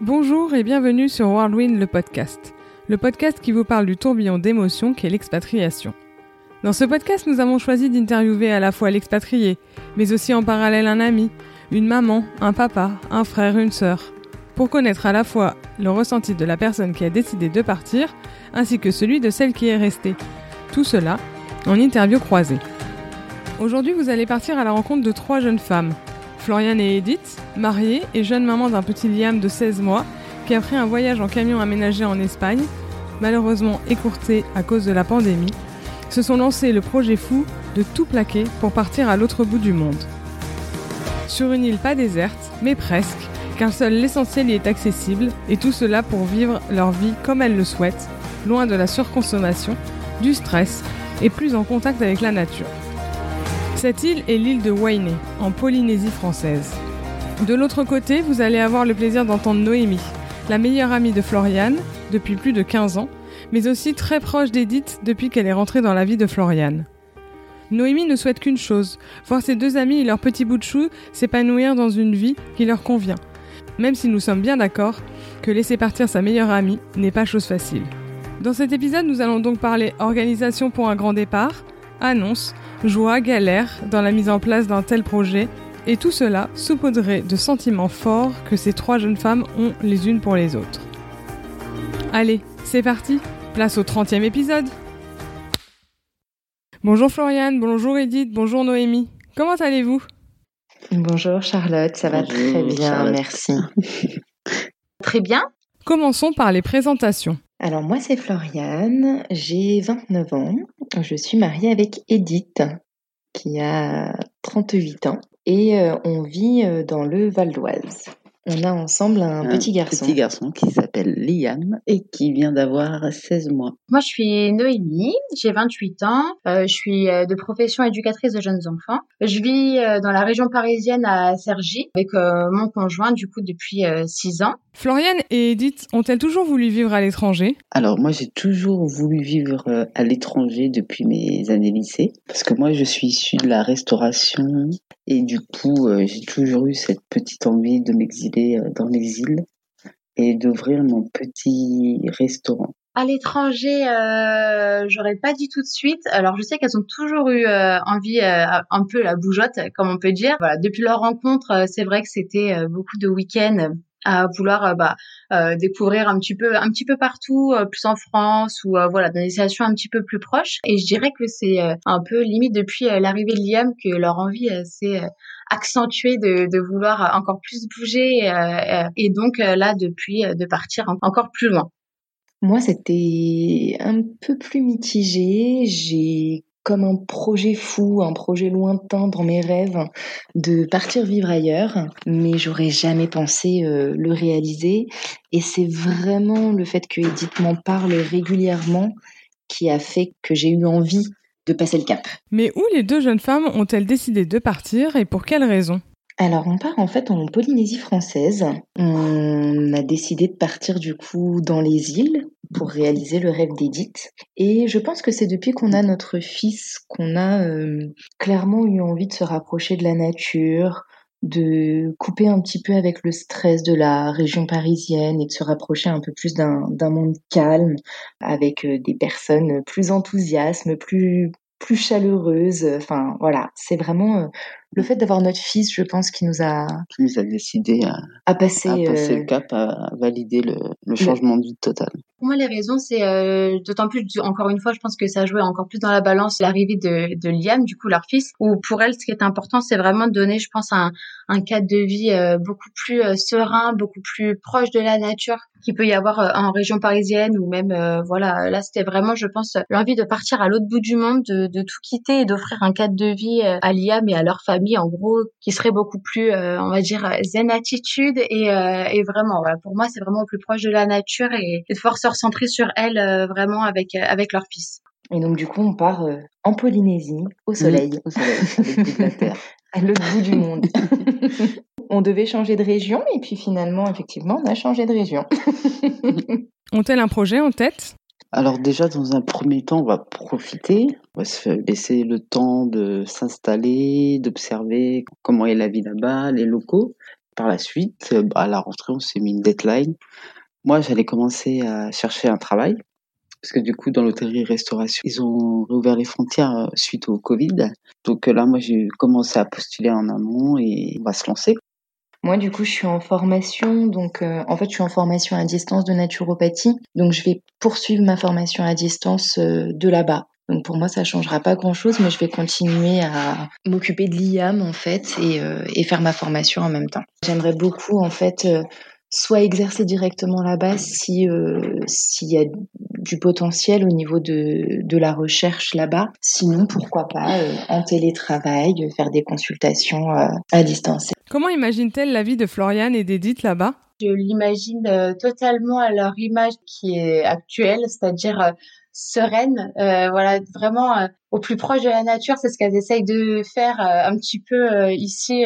Bonjour et bienvenue sur Whirlwind le podcast, le podcast qui vous parle du tourbillon d'émotions qu'est l'expatriation. Dans ce podcast, nous avons choisi d'interviewer à la fois l'expatrié, mais aussi en parallèle un ami, une maman, un papa, un frère, une sœur, pour connaître à la fois le ressenti de la personne qui a décidé de partir, ainsi que celui de celle qui est restée. Tout cela en interview croisée. Aujourd'hui, vous allez partir à la rencontre de trois jeunes femmes, Floriane et Edith, mariées et jeune maman d'un petit Liam de 16 mois, qui après un voyage en camion aménagé en Espagne, malheureusement écourté à cause de la pandémie, se sont lancés le projet fou de tout plaquer pour partir à l'autre bout du monde. Sur une île pas déserte, mais presque, car seul l'essentiel y est accessible, et tout cela pour vivre leur vie comme elles le souhaitent, loin de la surconsommation, du stress et plus en contact avec la nature. Cette île est l'île de Wainé, en Polynésie française. De l'autre côté, vous allez avoir le plaisir d'entendre Noémie, la meilleure amie de Floriane depuis plus de 15 ans, mais aussi très proche d'Edith depuis qu'elle est rentrée dans la vie de Floriane. Noémie ne souhaite qu'une chose, voir ses deux amis et leur petit bout de chou s'épanouir dans une vie qui leur convient, même si nous sommes bien d'accord que laisser partir sa meilleure amie n'est pas chose facile. Dans cet épisode, nous allons donc parler organisation pour un grand départ, annonce, joie, galère dans la mise en place d'un tel projet, et tout cela saupoudré de sentiments forts que ces trois jeunes femmes ont les unes pour les autres. Allez, c'est parti, place au 30e épisode. Bonjour Floriane, bonjour Edith, bonjour Noémie. Comment allez-vous? Bonjour Charlotte, ça va très bien, merci. très bien. Commençons par les présentations. Alors moi c'est Floriane, j'ai 29 ans, je suis mariée avec Edith qui a 38 ans et euh, on vit euh, dans le Val d'Oise. On a ensemble un, petit garçon. petit garçon qui s'appelle Liam et qui vient d'avoir 16 mois. Moi, je suis Noémie, j'ai 28 ans, euh, je suis euh, de profession éducatrice de jeunes enfants. Je vis euh, dans la région parisienne à Cergy avec mon conjoint du coup depuis 6 ans. Floriane et Edith ont-elles toujours voulu vivre à l'étranger? Alors moi, j'ai toujours voulu vivre à l'étranger depuis mes années lycée parce que moi, je suis issue de la restauration et du coup, j'ai toujours eu cette petite envie de m'exiler euh, dans les îles et d'ouvrir mon petit restaurant. À l'étranger, euh, j'aurais pas dit tout de suite. Alors je sais qu'elles ont toujours eu euh, envie, un peu la bougeotte, comme on peut dire. Voilà, depuis leur rencontre, c'est vrai que c'était beaucoup de week-ends à vouloir bah, découvrir un petit peu, un petit peu partout, plus en France ou voilà dans des situations un petit peu plus proches. Et je dirais que c'est un peu limite depuis l'arrivée de Liam que leur envie s'est accentuée de, de, vouloir encore plus bouger et donc là depuis de partir encore plus loin. Moi, c'était un peu plus mitigé. J'ai comme un projet fou, un projet lointain dans mes rêves de partir vivre ailleurs, mais j'aurais jamais pensé euh, le réaliser. Et c'est vraiment le fait que Edith m'en parle régulièrement qui a fait que j'ai eu envie de passer le cap. Mais où les deux jeunes femmes ont-elles décidé de partir et pour quelles raisons? Alors, on part en fait en Polynésie française. On a décidé de partir du coup dans les îles pour réaliser le rêve d'Edith. Et je pense que c'est depuis qu'on a notre fils qu'on a euh, clairement eu envie de se rapprocher de la nature, de couper un petit peu avec le stress de la région parisienne et de se rapprocher un peu plus d'un monde calme, avec euh, des personnes plus enthousiastes, plus plus chaleureuse. Enfin, voilà, c'est vraiment euh, le fait d'avoir notre fils, je pense, qui nous a qui nous a décidé à, passer, à passer le euh, cap, à valider le, le changement de vie total. Pour moi, les raisons, c'est euh, d'autant plus, encore une fois, je pense que ça jouait encore plus dans la balance l'arrivée de, de Liam, du coup leur fils. Ou pour elle, ce qui est important, c'est vraiment de donner, je pense, un, un cadre de vie beaucoup plus serein, beaucoup plus proche de la nature qu'il peut y avoir en région parisienne ou même, voilà, là, c'était vraiment, je pense, l'envie de partir à l'autre bout du monde, de, de tout quitter et d'offrir un cadre de vie à Liam et à leur famille en gros qui serait beaucoup plus euh, on va dire zen attitude et, euh, et vraiment pour moi c'est vraiment au plus proche de la nature et, de pouvoir se recentrer sur elle euh, vraiment avec avec leur fils. Et donc du coup on part en Polynésie au soleil, au soleil à l'autre bout du monde. on devait changer de région et puis finalement effectivement on a changé de région. Ont-elles un projet en tête? Alors déjà, dans un premier temps, on va profiter, on va se laisser le temps de s'installer, d'observer comment est la vie là-bas, les locaux. Par la suite, euh, bah, à la rentrée, on s'est mis une deadline. Moi, j'allais commencer à chercher un travail parce que du coup, dans l'hôtellerie-restauration, ils ont réouvert les frontières euh, suite au Covid. Donc là, moi, j'ai commencé à postuler en amont et on va se lancer. Moi, du coup, je suis en formation, donc en fait, je suis en formation à distance de naturopathie, donc je vais poursuivre ma formation à distance de là-bas. Donc pour moi, ça changera pas grand-chose, mais je vais continuer à m'occuper de l'IAM en fait et, euh, et, faire ma formation en même temps. J'aimerais beaucoup en fait euh, soit exercer directement là-bas si euh, s'il y a du potentiel au niveau de, de la recherche là-bas. Sinon, pourquoi pas en télétravail, faire des consultations à distance. Comment imagine-t-elle la vie de Floriane et d'Edith là-bas? Je l'imagine totalement à leur image qui est actuelle, c'est-à-dire sereine, euh, voilà, vraiment euh, au plus proche de la nature. C'est ce qu'elles essayent de faire euh, un petit peu ici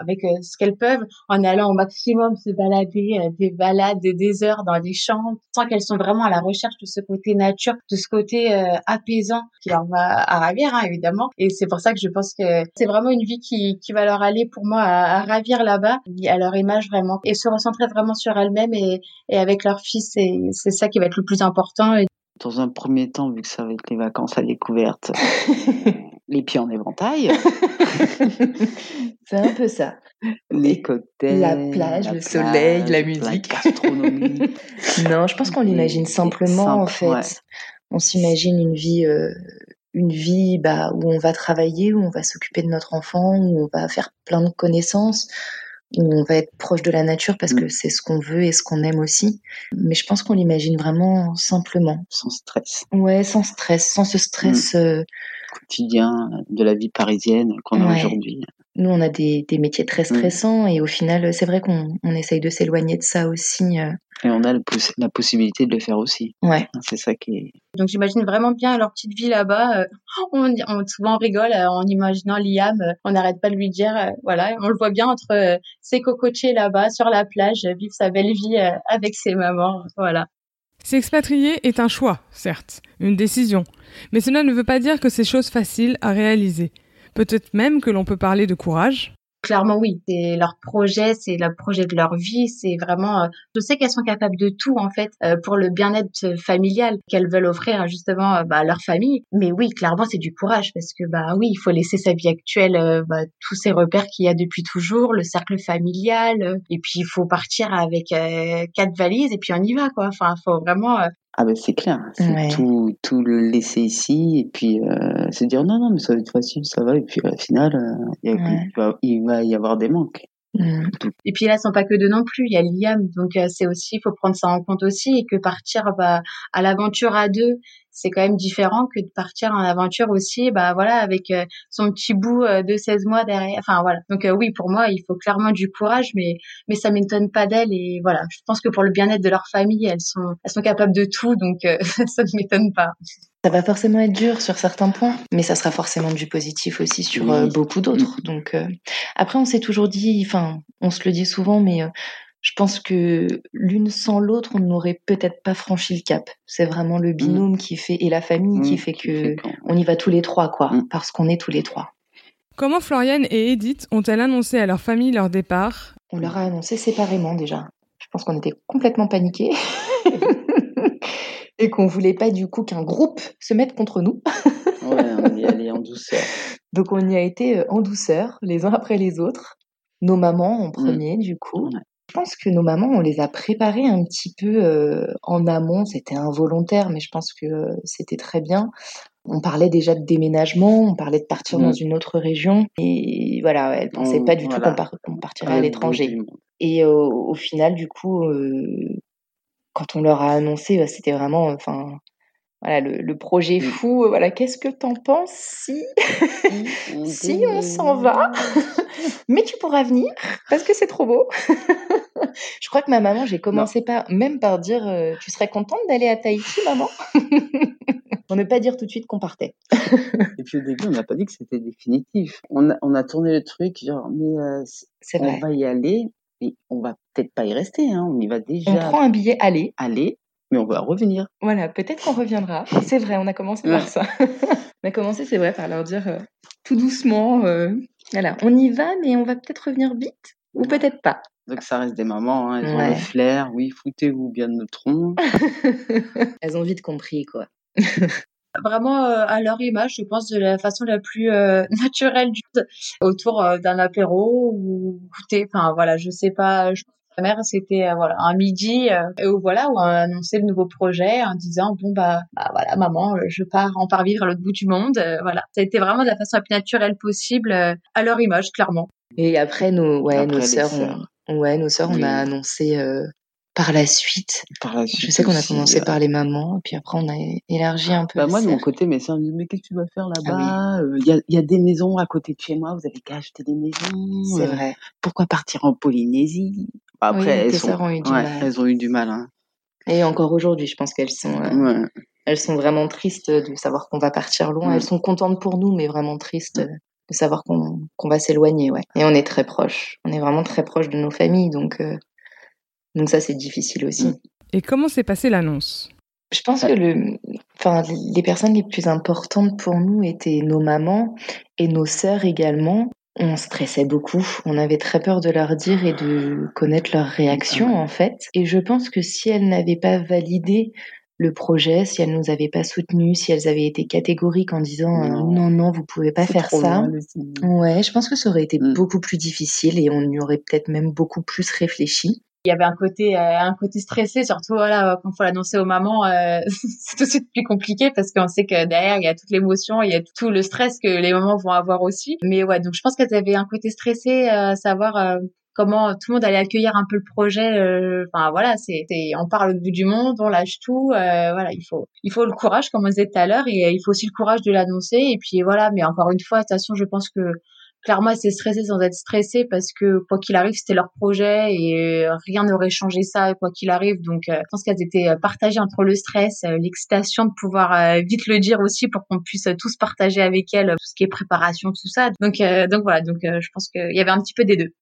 avec ce qu'elles peuvent, en allant au maximum se balader des balades de des heures dans les champs, sans qu'elles sont vraiment à la recherche de ce côté nature, de ce côté apaisant qui leur va à ravir, hein, évidemment. Et c'est pour ça que je pense que c'est vraiment une vie qui, qui va leur aller pour moi à, ravir là-bas, à leur image vraiment, et se recentrer vraiment sur elles-mêmes et, et avec leur fils. C'est ça qui va être le plus important dans un premier temps, vu que ça va être les vacances à découverte, les pieds en éventail. c'est un peu ça. Les cocktails. La plage, le soleil, la musique. La gastronomie. non, je pense qu'on l'imagine simplement, en fait. On s'imagine une vie, euh, une vie bah, où on va travailler, où on va s'occuper de notre enfant, où on va faire plein de connaissances on va être proche de la nature parce que mm. c'est ce qu'on veut et ce qu'on aime aussi. Mais je pense qu'on l'imagine vraiment simplement. Sans stress. Ouais, sans stress, sans ce stress. Mm. Euh, quotidien de la vie parisienne qu'on a aujourd'hui. Nous, on a des, des métiers très mm. stressants et au final, c'est vrai qu'on on essaye de s'éloigner de ça aussi. Euh. Et on a la possibilité de le faire aussi. Ouais. C'est ça qui est. Donc j'imagine vraiment bien leur petite vie là-bas. Euh, on, on, souvent on rigole euh, en imaginant Liam. On n'arrête pas de lui dire, voilà, on le voit bien entre ses cocotiers là-bas sur la plage, vivre sa belle vie avec ses mamans. Voilà. S'expatrier est un choix, certes, une décision, mais cela ne veut pas dire que c'est chose facile à réaliser. Peut-être même que l'on peut parler de courage. Clairement oui, c'est leur projet, c'est le projet de leur vie, c'est vraiment. Euh, je sais qu'elles sont capables de tout en fait euh, pour le bien-être familial qu'elles veulent offrir justement euh, bah, à leur famille. Mais oui, clairement c'est du courage parce que bah oui, il faut laisser sa vie actuelle, bah, tous ces repères qu'il y a depuis toujours, le cercle familial, et puis il faut partir avec quatre valises et puis on y va quoi. Enfin, faut vraiment ah ben c'est clair, c'est tout, tout le laisser ici et puis euh, se dire non, non, mais ça va être facile, ça va. Et puis au final, euh, il, va, y avoir des manques. Mmh. Et puis là, sont pas que deux non plus, il y a Liam, donc euh, c'est aussi, il faut prendre ça en compte aussi, et que partir bah, à l'aventure à deux, c'est quand même différent que de partir en aventure aussi, bah voilà, avec euh, son petit bout euh, de 16 mois derrière. Enfin voilà. Donc euh, oui, pour moi, il faut clairement du courage, mais mais ça m'étonne pas d'elles et voilà. Je pense que pour le bien-être de leur famille, elles sont elles sont capables de tout, donc ça ne m'étonne pas. Ça va forcément être dur sur certains points, mais ça sera forcément du positif aussi sur beaucoup d'autres. Donc après, on s'est toujours dit, enfin, on se le dit souvent, mais je pense que l'une sans l'autre, on n'aurait peut-être pas franchi le cap. C'est vraiment le mmh. binôme qui fait et la famille qui mmh, fait que on y va tous les trois, quoi, mmh. parce qu'on est tous les trois. Comment Floriane et Edith ont-elles annoncé à leur famille leur départ? On leur a annoncé séparément déjà. Je pense qu'on était complètement paniqués et qu'on voulait pas du coup qu'un groupe se mette contre nous. ouais, on y allait en douceur. Donc on y a été euh, en douceur, les uns après les autres. Nos mamans en premier, du coup. Je pense que nos mamans, on les a préparées un petit peu euh, en amont. C'était involontaire, mais je pense que euh, c'était très bien. On parlait déjà de déménagement, on parlait de partir dans mmh. une autre région. Et voilà, elles pensaient pas du tout qu'on partirait à l'étranger. Et au final, du coup, euh, quand on leur a annoncé, c'était vraiment, enfin, voilà le, projet fou. Voilà, qu'est-ce que t'en penses si si on s'en va, mais tu pourras venir parce que c'est trop beau. je crois que ma maman, j'ai commencé par même par dire, euh, tu serais contente d'aller à Tahiti, maman Pour ne pas dire tout de suite qu'on partait. Et puis au début, on n'a pas dit que c'était définitif. On a, on a tourné le truc, genre, mais euh, on va y aller, mais on va peut-être pas y rester. Hein, on y va déjà. On prend un billet aller. Aller mais on va revenir. Voilà, peut-être qu'on reviendra. C'est vrai, on a commencé par ça. on a commencé, c'est vrai, par leur dire euh, tout doucement, euh, voilà, on y va, mais on va peut-être revenir vite. Ou peut-être pas. Donc ça reste des mamans, hein, elles ont le flair. Oui, foutez-vous bien de notre tronc. elles ont vite compris, quoi. Vraiment euh, à leur image, je pense, de la façon la plus naturelle du autour d'un apéro ou goûter. Enfin voilà, je sais pas. Je mère, c'était voilà un midi où voilà où on a annoncé le nouveau projet en disant bon bah, bah voilà maman, je pars, on part vivre à l'autre bout du monde. voilà, ça a été vraiment de la façon la plus naturelle possible à leur image, clairement. Et après nos ouais nos sœurs, ouais nos sœurs, on a annoncé par la suite. Par la suite je sais qu'on a commencé par les mamans, et puis après on a élargi un peu. Bah moi, de mon côté, mes soeurs me disent Mais qu'est-ce que tu vas faire ah là-bas? Il y, a, y, a, des maisons à côté de chez moi, vous avez qu'à acheter des maisons. C'est euh, vrai. Pourquoi partir en Polynésie? Après, elles, sont, ont eu du mal. elles ont eu du mal. Hein. Et encore aujourd'hui, je pense qu'elles sont. Euh, elles sont vraiment tristes de savoir qu'on va partir loin. Elles sont contentes pour nous, mais vraiment tristes de savoir qu'on va s'éloigner. Ouais. Et on est très proches. On est vraiment très proches de nos familles, donc. Euh, donc ça, c'est difficile aussi. Mm. Et comment s'est passée l'annonce? Je pense que le, enfin, les personnes les plus importantes pour nous étaient nos mamans et nos sœurs également. On stressait beaucoup, on avait très peur de leur dire et de connaître leur réaction en fait. Et je pense que si elles n'avaient pas validé le projet, si elles nous avaient pas soutenus, si elles avaient été catégoriques en disant euh, non non, vous pouvez pas faire ça. ouais, je pense que ça aurait été mm. beaucoup plus difficile et on y aurait peut-être même beaucoup plus réfléchi il y avait un côté euh, un côté stressé surtout voilà quand faut l'annoncer aux mamans euh, c'est tout de suite plus compliqué parce qu'on sait que derrière il y a toute l'émotion il y a tout le stress que les mamans vont avoir aussi. Mais ouais donc je pense qu'elles avaient un côté stressé à savoir euh, comment tout le monde allait accueillir un peu le projet enfin voilà c'est on parle au bout du monde on lâche tout voilà il faut il faut le courage comme on disait tout à l'heure et il faut aussi le courage de l'annoncer et puis voilà mais encore une fois de toute façon je pense que clairement, c'est stressé sans être stressé parce que quoi qu'il arrive, c'était leur projet et euh, rien n'aurait changé ça quoi qu'il arrive. Donc, euh, je pense qu'elles étaient euh, partagées entre le stress, l'excitation de pouvoir vite le dire aussi pour qu'on puisse tous partager avec elles tout ce qui est préparation, tout ça. Donc, donc voilà. Donc, je pense qu'il y avait un petit peu des deux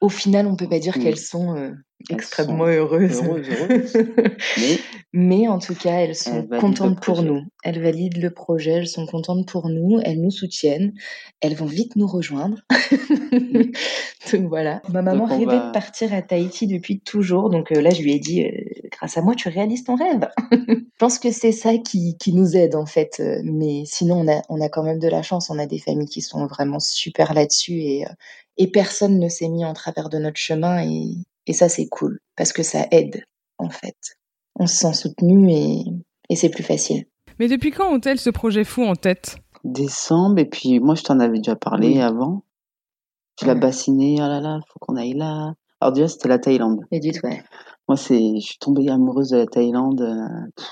au final, on peut pas dire qu'elles sont euh, extrêmement heureuses. mais... en tout cas, elles sont contentes pour nous. Elles valident le projet, elles sont contentes pour nous, elles nous soutiennent, elles vont vite nous rejoindre. donc voilà. Ma maman rêvait de partir à Tahiti depuis toujours, donc euh, là je lui ai dit, euh, grâce à moi, tu réalises ton rêve. je pense que c'est ça qui, qui, nous aide en fait. Mais sinon, on a, on a quand même de la chance. On a des familles qui sont vraiment super là-dessus et et personne ne s'est mis en travers de notre chemin et, et ça c'est cool parce que ça aide en fait. On se sent soutenu et, et c'est plus facile. Mais depuis quand ont-elles ce projet fou en tête? Décembre et puis moi je t'en avais déjà parlé avant. Tu l'as bassiné, ah là là, faut qu'on aille là. Alors déjà c'était la Thaïlande. Et du tout, ouais. Moi c'est, je suis tombée amoureuse de la Thaïlande euh,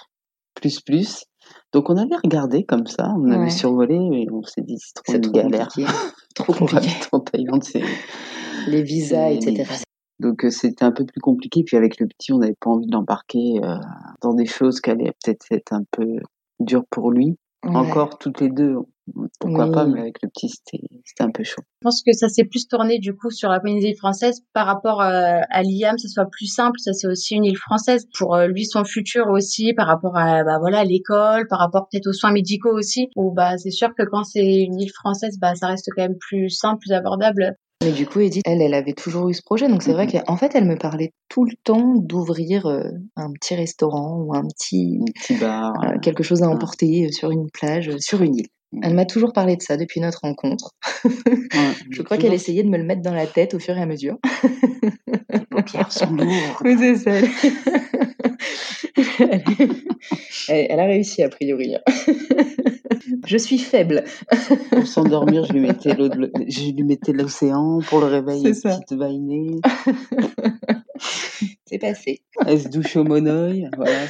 plus plus. Donc on avait regardé comme ça, on avait survolé et on s'est dit c'est trop une galère. trop compliqué. en Thaïlande, c'est les visas, etc. Donc euh, c'était un peu plus compliqué. Puis avec le petit, on n'avait pas envie de l'embarquer euh, dans des choses qui allaient peut-être être un peu dures pour lui. Encore toutes les deux, pourquoi pas, mais avec le petit, c'était un peu chaud. Je pense que ça s'est plus tourné du coup sur la Polynésie française par rapport euh, à l'IAM, ça soit plus simple. Ça c'est aussi une île française pour euh, lui son futur aussi, par rapport à bah voilà l'école, par rapport peut-être aux soins médicaux aussi. Ou bah c'est sûr que quand c'est une île française, bah ça reste quand même plus simple, plus abordable mais du coup, Edith, elle, elle avait toujours eu ce projet. Donc c'est vrai mm-hmm. qu'en fait, elle me parlait tout le temps d'ouvrir euh, un petit restaurant ou un petit, bar, euh, quelque chose à emporter euh, sur une plage, sur une île. Mm. Elle m'a toujours parlé de ça depuis notre rencontre. je crois qu'elle essayait de me le mettre dans la tête au fur et à mesure. Les paupières sont lourdes. Oui, c'est ça. elle, a réussi a priori. Je suis faible. pour s'endormir, je lui mettais je lui mettais l'océan pour le réveil. Ça. Petite c'est passé. Elle se douche au monoeil. Voilà,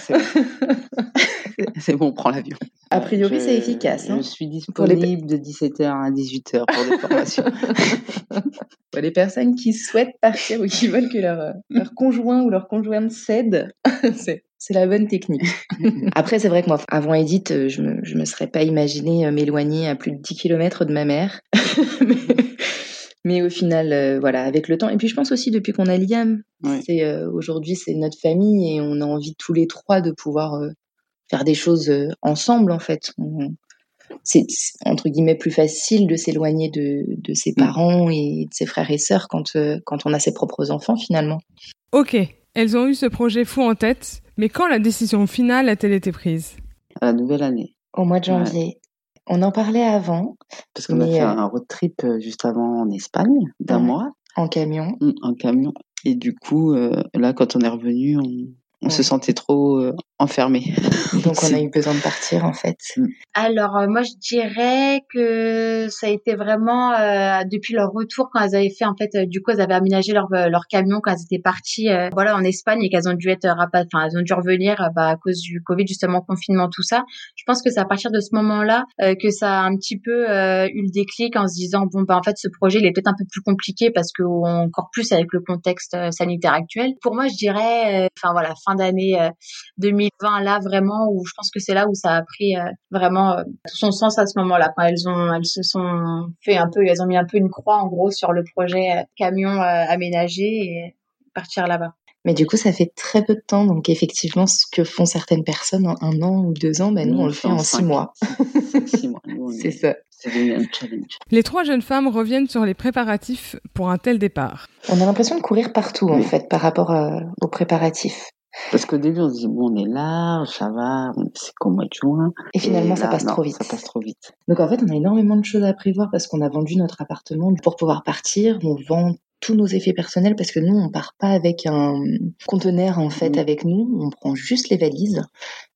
c'est bon, on prend l'avion. A priori, c'est efficace. Hein. je suis disponible de 17h à 18h pour des formations. pour les personnes qui souhaitent partir ou qui veulent que leur, leur conjoint ou leur conjointe cède, c'est c'est la bonne technique. Après, c'est vrai que moi, avant Edith, euh, je me, je me serais pas imaginé euh, m'éloigner à plus de 10 km de ma mère. mais, au final, euh, voilà, avec le temps. Et puis, je pense aussi depuis qu'on a Liam, c'est aujourd'hui, c'est notre famille et on a envie tous les trois de pouvoir faire des choses ensemble, en fait. c'est entre guillemets plus facile de s'éloigner de, de ses mm. parents et de ses frères et sœurs quand, euh, quand on a ses propres enfants finalement. Ok, elles ont eu ce projet fou en tête, mais quand la décision finale a-t-elle été prise? À la nouvelle année. Au mois de janvier. On en parlait avant. Parce qu'on a fait euh, un road trip euh, juste avant en Espagne, d'un mois. En camion. Mm, en camion. Et du coup, là, quand on est revenu, on, on se sentait trop euh, enfermé. Donc on a eu besoin de partir en fait. Mm. Alors euh, moi je dirais que ça a été vraiment euh, depuis leur retour quand elles avaient fait en fait du coup elles avaient aménagé leur leur camion quand elles étaient parties voilà en Espagne et qu'elles ont dû être enfin elles ont dû revenir bah, à cause du Covid justement confinement tout ça. Je pense que c'est à partir de ce moment-là que ça a un petit peu eu le déclic en se disant bon bah en fait ce projet il est peut-être un peu plus compliqué parce que encore plus avec le contexte sanitaire actuel. Pour moi je dirais enfin voilà fin d'année 2020 là vraiment où je pense que c'est là où ça a pris euh, vraiment tout euh, son sens à ce moment-là quand elles ont elles se sont fait un peu elles ont mis un peu une croix en gros sur le projet euh, camion aménagé et partir là-bas. Mais du coup, ça fait très peu de temps. Donc, effectivement, ce que font certaines personnes en un an ou deux ans, ben, nous, on, le fait en six mois. C'est ça. Les trois jeunes femmes reviennent sur les préparatifs pour un tel départ. On a l'impression de courir partout, en fait, par rapport aux préparatifs. Parce qu'au début, on se dit, bon, on est là, ça va, c'est qu'au mois de juin. Et finalement, ça passe trop vite. Ça passe trop vite. Donc, en fait, on a énormément de choses à prévoir parce qu'on a vendu notre appartement pour pouvoir partir. On vend tous nos effets personnels parce que nous, on part pas avec un conteneur, en fait, mmh. avec nous. On prend juste les valises.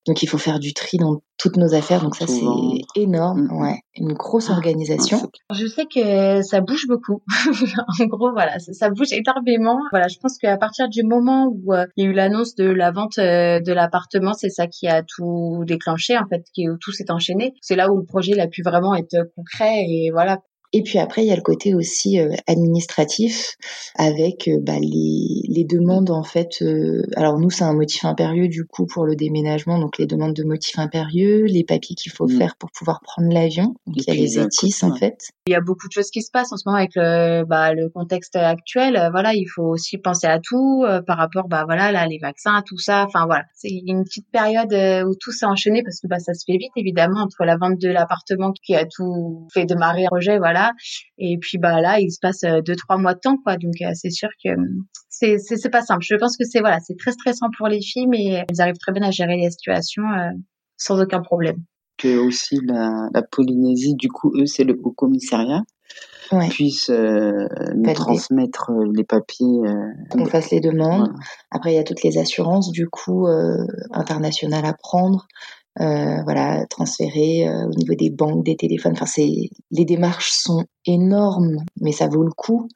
Donc il faut faire du tri dans toutes nos affaires. Donc ça c'est énorme, mm, mm. ouais, une grosse ah, organisation. Je sais que ça bouge beaucoup. en gros voilà, ça, bouge énormément. Voilà, je pense qu'à partir du moment où euh, il y a eu l'annonce de la vente euh, de l'appartement, c'est ça qui a tout déclenché en fait, qui où tout s'est enchaîné. C'est là où le projet a pu vraiment être concret et voilà et puis après, il y a le côté aussi euh, administratif avec euh, bah, les, les, demandes en fait. Euh, alors nous, c'est un motif impérieux du coup pour le déménagement, donc les demandes de motifs impérieux, les papiers qu'il faut mmh. faire pour pouvoir prendre l'avion. Donc il y a les étis en fait. Il y a beaucoup de choses qui se passent en ce moment avec le, bah, le contexte actuel. Voilà, il faut aussi penser à tout par rapport, bah voilà, là les vaccins, tout ça. Enfin voilà, c'est une petite période où tout s'est enchaîné parce que bah ça se fait vite évidemment entre la vente de l'appartement qui a tout fait démarrer projet, voilà et puis bah là, il se passe euh, deux trois mois de temps quoi. Donc euh, c'est sûr que hum, c'est c'est pas simple. Je pense que c'est voilà, c'est très stressant pour les filles, mais elles arrivent très bien à gérer les situations euh, sans aucun problème. Que aussi la, la Polynésie, du coup, eux, c'est le Haut Commissariat. Ouais. puisse nous transmettre les papiers. Qu'on fasse les demandes. Après, il y a toutes les assurances, du coup, internationales à prendre. Euh, voilà, transférer euh, au niveau des banques, des téléphones. Enfin, c'est les démarches sont énormes, mais ça vaut le coup.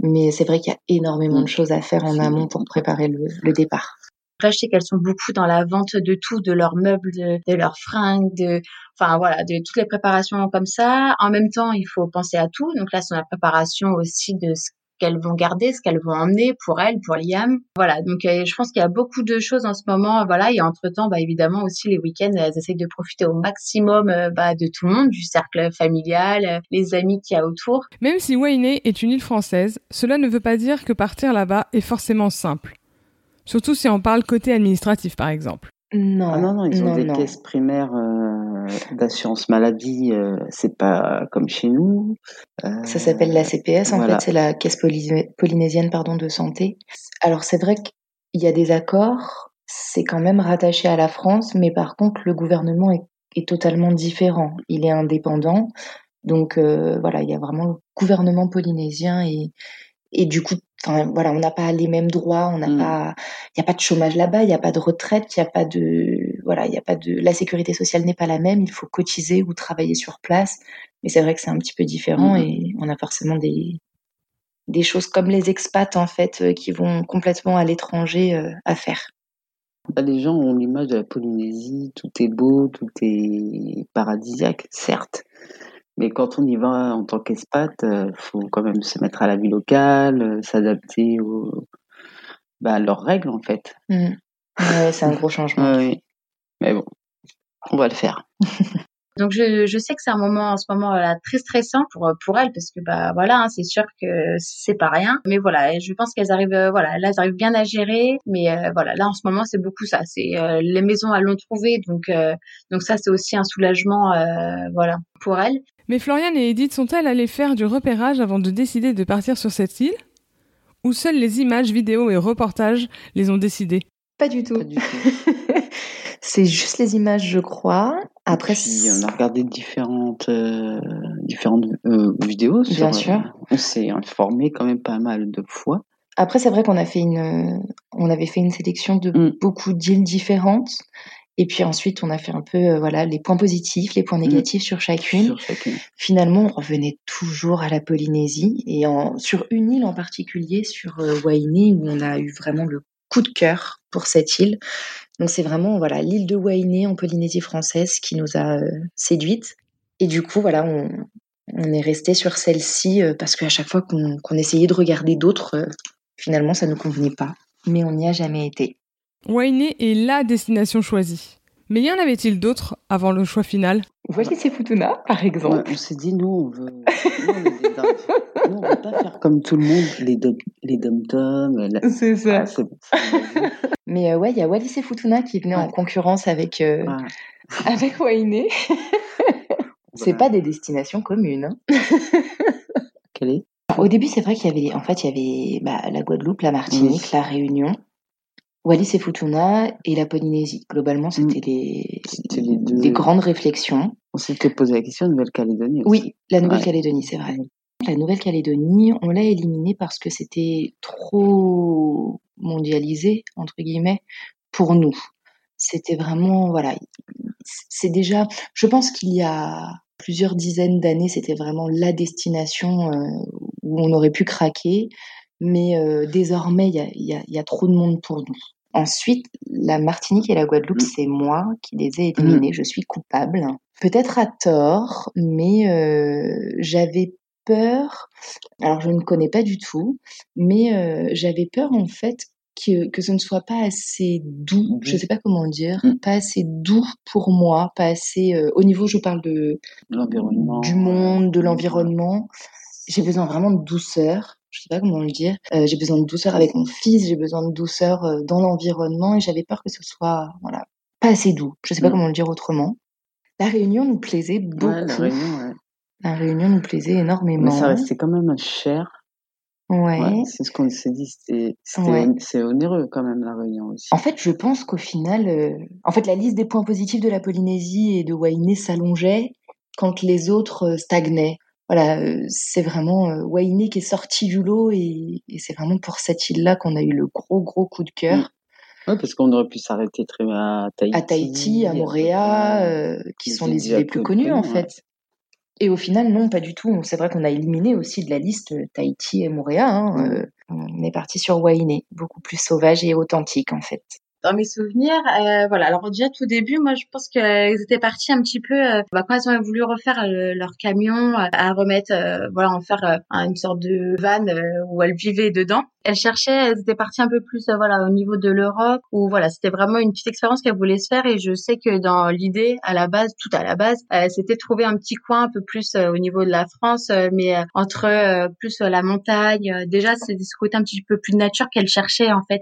Mais c'est vrai qu'il y a énormément de mm. choses à faire en amont pour préparer le, le départ. Après, je sais qu'elles sont beaucoup dans la vente de tout, de leurs meubles, de, de leurs fringues, de, enfin voilà, de toutes les préparations comme ça. En même temps, il faut penser à tout. Donc là, c'est la préparation aussi de ce qu'elles vont garder, ce qu'elles vont emmener pour elles, pour Liam. Voilà, donc euh, je pense qu'il y a beaucoup de choses en ce moment. Voilà, et entre-temps, bah, évidemment aussi les week-ends, elles essayent de profiter au maximum euh, bah, de tout le monde, du cercle familial, euh, les amis qu'il y a autour. Même si Wayne est une île française, cela ne veut pas dire que partir là-bas est forcément simple. Surtout si on parle côté administratif, par exemple. Non, ah non, non, ils ont des caisses primaires d'assurance maladie, euh, c'est pas comme chez nous. Euh, ça s'appelle la CPS, en fait, c'est la caisse polynésienne pardon, de santé. Alors c'est vrai qu'il y a des accords, c'est quand même rattaché à la France, mais par contre le gouvernement est, est totalement différent. Il est indépendant, donc euh, voilà, il y a vraiment le gouvernement polynésien et, et du coup voilà, on n'a pas les mêmes droits, on n'a mm. pas, il y a pas de chômage là-bas, il n'y a pas de retraite, il n'y a pas de, voilà, il y a pas de, la sécurité sociale n'est pas la même, il faut cotiser ou travailler sur place. Mais c'est vrai que c'est un petit peu différent mm. et on a forcément des, des choses comme les expats en fait euh, qui vont complètement à l'étranger euh, à faire. Bah, les gens ont l'image de la Polynésie, tout est beau, tout est paradisiaque, certes. Mais quand on y va en tant qu'expat, il euh, faut quand même se mettre à la vie locale, euh, s'adapter aux... bah, à leurs règles en fait. Mmh. Ouais, c'est un gros changement. oui. Mais bon, on va le faire. Donc je, je sais que c'est un moment en ce moment là, très stressant pour pour elles parce que bah voilà, hein, c'est sûr que c'est pas rien. Mais voilà, je pense qu'elles arrivent, euh, voilà, là elles arrivent bien à gérer. Mais euh, voilà, là en ce moment c'est beaucoup ça. C'est euh, les maisons elles l'ont trouvé, donc donc ça c'est aussi un soulagement, voilà, pour elles. Mais Floriane et Edith sont-elles allées faire du repérage avant de décider de partir sur cette île? Ou seules les images, vidéos et reportages les ont décidées? Pas du tout. Pas du tout. C'est juste les images, je crois. Après, on a regardé différentes, euh, différentes euh, vidéos. Sur, Bien sûr. Euh, on s'est informé quand même pas mal de fois. Après, c'est vrai qu'on a fait une, on avait fait une sélection de mm. beaucoup d'îles différentes. Et puis ensuite, on a fait un peu, voilà, les points positifs, les points mm. négatifs sur, chacune. sur, chacune. Finalement, on revenait toujours à la Polynésie et en, sur une île en particulier, sur Wainé, où on a eu vraiment le coup de cœur pour cette île. Donc c'est vraiment voilà l'île de Wainé en Polynésie française qui nous a euh, séduites. Et du coup voilà on, est resté sur celle-ci euh, parce qu'à chaque fois qu'on essayait de regarder d'autres, euh, finalement ça ne nous convenait pas. Mais on n'y a jamais été. Wainé est la destination choisie. Mais y en avait-il d'autres avant le choix final? Voici c'est Futuna, par exemple? on s'est dit, nous, on veut, nous, on veut pas faire comme tout le monde, les, les dom-toms. C'est ça. Ah, Mais euh, ouais, il y a Wallis et Futuna qui venaient en concurrence avec, euh, avec Wainé. c'est pas des destinations communes. Hein. Quelle est? Au début, c'est vrai qu'il y avait, en fait, il y avait bah, la Guadeloupe, la Martinique, la Réunion. Wallis et Futuna et la Polynésie. Globalement, mm. c'était les, les, deux... grandes réflexions. On s'était posé la question de Nouvelle-Calédonie. Oui, la Nouvelle-Calédonie, c'est vrai. La Nouvelle-Calédonie, on l'a éliminée parce que c'était trop mondialisé, entre guillemets, pour nous. C'était vraiment, voilà, c'est déjà, je pense qu'il y a plusieurs dizaines d'années, c'était vraiment la destination euh, où on aurait pu craquer mais euh, désormais, il y a, y a, trop de monde pour nous. Ensuite, la Martinique et la Guadeloupe, mm. c'est moi qui les ai éliminés. Mm. Je suis coupable. Peut-être à tort, mais euh, j'avais peur. Alors, je ne connais pas du tout, mais euh, j'avais peur en fait que, que ce ne soit pas assez doux, je ne sais pas comment dire, mm. pas assez doux pour moi, pas assez. au niveau, je parle de l'environnement, du monde, de l'environnement. J'ai besoin vraiment de douceur je sais pas comment le dire. Euh, j'ai besoin de douceur avec mon fils, j'ai besoin de douceur euh, dans l'environnement et j'avais peur que ce soit voilà pas assez doux. Je sais pas mm. comment le dire autrement. La réunion nous plaisait beaucoup. la réunion, ouais. La réunion nous plaisait énormément. Mais ça restait quand même cher. Ouais. c'est ce qu'on s'est dit. C'est onéreux quand même la réunion aussi. En fait, je pense qu'au final, euh, en fait, la liste des points positifs de la Polynésie et de Wainé s'allongeait quand les autres stagnaient voilà, euh, c'est vraiment euh, Wainé qui est sorti du lot et, c'est vraiment pour cette île-là qu'on a eu le gros gros coup de cœur. Mm. Oui, parce qu'on aurait pu s'arrêter très à Tahiti, à Tahiti, à Moréa, euh, qui sont les îles les plus connues en fait. Et au final, non, pas du tout. C'est vrai qu'on a éliminé aussi de la liste Tahiti et Moréa. Hein, on est parti sur Wainé, beaucoup plus sauvage et authentique en fait dans mes souvenirs, euh, voilà. Alors déjà tout début, moi je pense qu'elles étaient parties un petit peu euh, bah, quand elles ont voulu refaire euh, leur camion, euh, à remettre, voilà, en faire une sorte de van où elles vivaient dedans. Elles cherchaient, elles étaient parties un peu plus, voilà, au niveau de l'Europe, où voilà, c'était vraiment une petite expérience qu'elles voulaient se faire. Et je sais que dans l'idée, à la base, tout à la base, c'était trouver un petit coin un peu plus au niveau de la France, mais entre plus la montagne. déjà, c'est ce côté un petit peu plus de nature qu'elles cherchaient en fait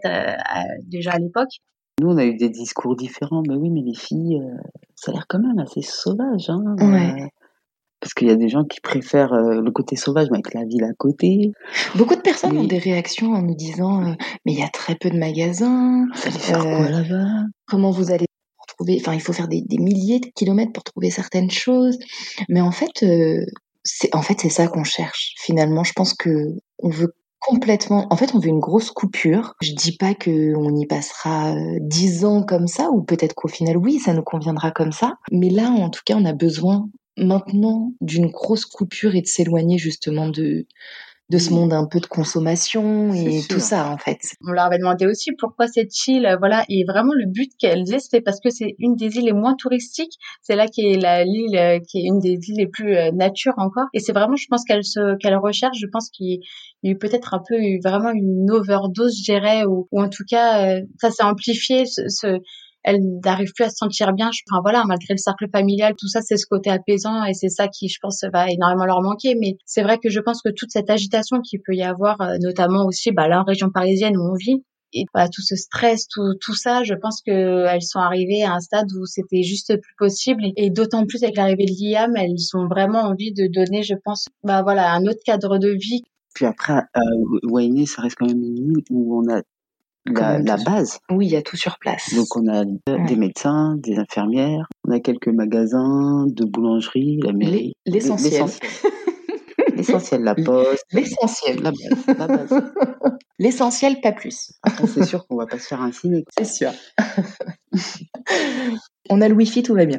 déjà à l'époque. Nous, on a eu des discours différents. Mais oui, mais les filles, euh, ça a l'air quand même assez sauvage. Hein, ouais. Euh, parce qu'il y a des gens qui préfèrent euh, le côté sauvage, mais avec la ville à côté. Beaucoup de personnes ont des réactions en nous disant Mais il y a très peu de magasins. Vous allez faire quoi là-bas? Comment vous allez trouver Enfin, il faut faire des, des, milliers de kilomètres pour trouver certaines choses. Mais en fait, c'est en fait ça qu'on cherche. Finalement, je pense que on veut Complètement. En fait, on veut une grosse coupure. Je dis pas que on y passera euh, dix ans comme ça, ou peut-être qu'au final, oui, ça nous conviendra comme ça. Mais là, en tout cas, on a besoin maintenant d'une grosse coupure et de s'éloigner justement de de ce monde un peu de consommation et tout ça en fait. On leur avait demandé aussi pourquoi cette île, euh, voilà, et vraiment le but qu'elle disait c'était parce que c'est une des îles les moins touristiques, c'est là qui est la l'île euh, qui est une des îles les plus euh, nature encore, et c'est vraiment, je pense qu'elle se qu'elle recherche, je pense qu'il y a eu peut-être un peu vraiment une overdose, je dirais, ou, ou en tout cas ça s'est amplifié ce, ce elle n'arrive plus à se sentir bien. Enfin voilà, malgré le cercle familial, tout ça, c'est ce côté apaisant et c'est ça qui, je pense, va énormément leur manquer. Mais c'est vrai que je pense que toute cette agitation qu'il peut y avoir, euh, notamment aussi bah, là en région parisienne où on vit, et voilà, tout ce stress, tout, tout ça, je pense que elles sont arrivées à un stade où c'était juste plus possible. Et, d'autant plus avec l'arrivée de l'IAM, elles ont vraiment envie de donner, je pense, bah voilà, un autre cadre de vie. Puis après, euh, Wayne, ça reste quand même une île où on a la, la base. Oui, il y a tout sur place. Donc on a des médecins, des infirmières, on a quelques magasins, de boulangerie, la mairie. L'essentiel. L'essentiel, la poste. L'essentiel. La base. La base. L'essentiel, pas plus. Après, c'est sûr qu'on va pas se faire un ciné. C'est sûr. on a le wifi, tout va bien.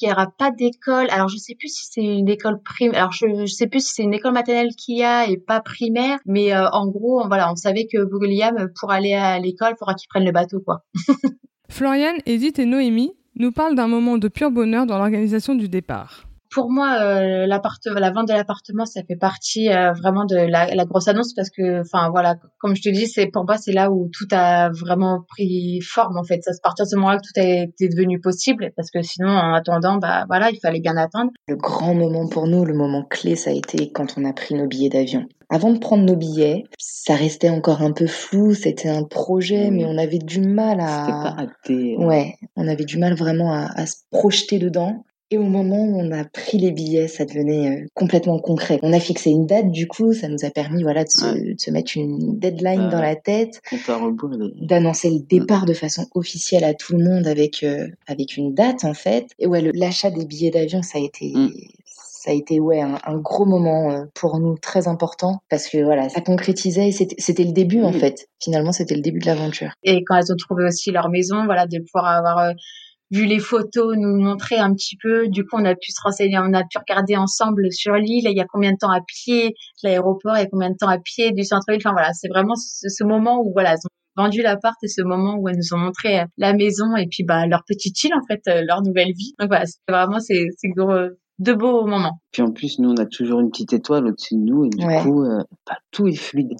Il n'y aura pas d'école. Alors, je sais plus si c'est une école primaire. Alors, je, sais plus si c'est une école maternelle qu'il y a et pas primaire. Mais euh, en gros, on, voilà, on savait que William, pour aller à l'école, il faudra qu'il prenne le bateau, quoi. Floriane, Edith et Noémie nous parlent d'un moment de pur bonheur dans l'organisation du départ pour moi, euh, la vente de l'appartement, ça fait partie euh, vraiment de la, la, grosse annonce parce que, enfin voilà, comme je te dis, c'est pour moi c'est là où tout a vraiment pris forme en fait. Ça se partir de ce moment-là que tout a été devenu possible parce que sinon, en attendant, bah voilà, il fallait bien attendre. Le grand moment pour nous, le moment clé, ça a été quand on a pris nos billets d'avion. Avant de prendre nos billets, ça restait encore un peu flou, c'était un projet, mais on avait du mal à. C'était pas acté. Ouais, on avait du mal vraiment à, à se projeter dedans. Et au moment où on a pris les billets, ça devenait euh, complètement concret. On a fixé une date, du coup, ça nous a permis voilà, de, se, mettre une deadline dans la tête, d'annoncer le départ de façon officielle à tout le monde avec, euh, avec une date, en fait. Et ouais, l'achat des billets d'avion, ça a été... Mm. Ça a été ouais un, gros moment euh, pour nous très important. Parce que voilà ça concrétisait et c'était le début en fait. Finalement c'était le début de l'aventure. Et quand elles ont trouvé aussi leur maison voilà de pouvoir avoir vu les photos, nous montrer un petit peu. Du coup, on a pu se renseigner, on a pu regarder ensemble sur l'île. Il y a combien de temps à pied l'aéroport, il y a combien de temps à pied du centre-ville. Enfin voilà, c'est vraiment ce, moment où voilà, elles ont vendu l'appart et ce moment où elles nous ont montré euh, la maison et puis bah leur petite île en fait, euh, leur nouvelle vie. Donc voilà, c'est vraiment c'est c'est de beaux moments. Puis en plus, nous on a toujours une petite étoile au-dessus de nous et du coup, euh, bah, tout est fluide.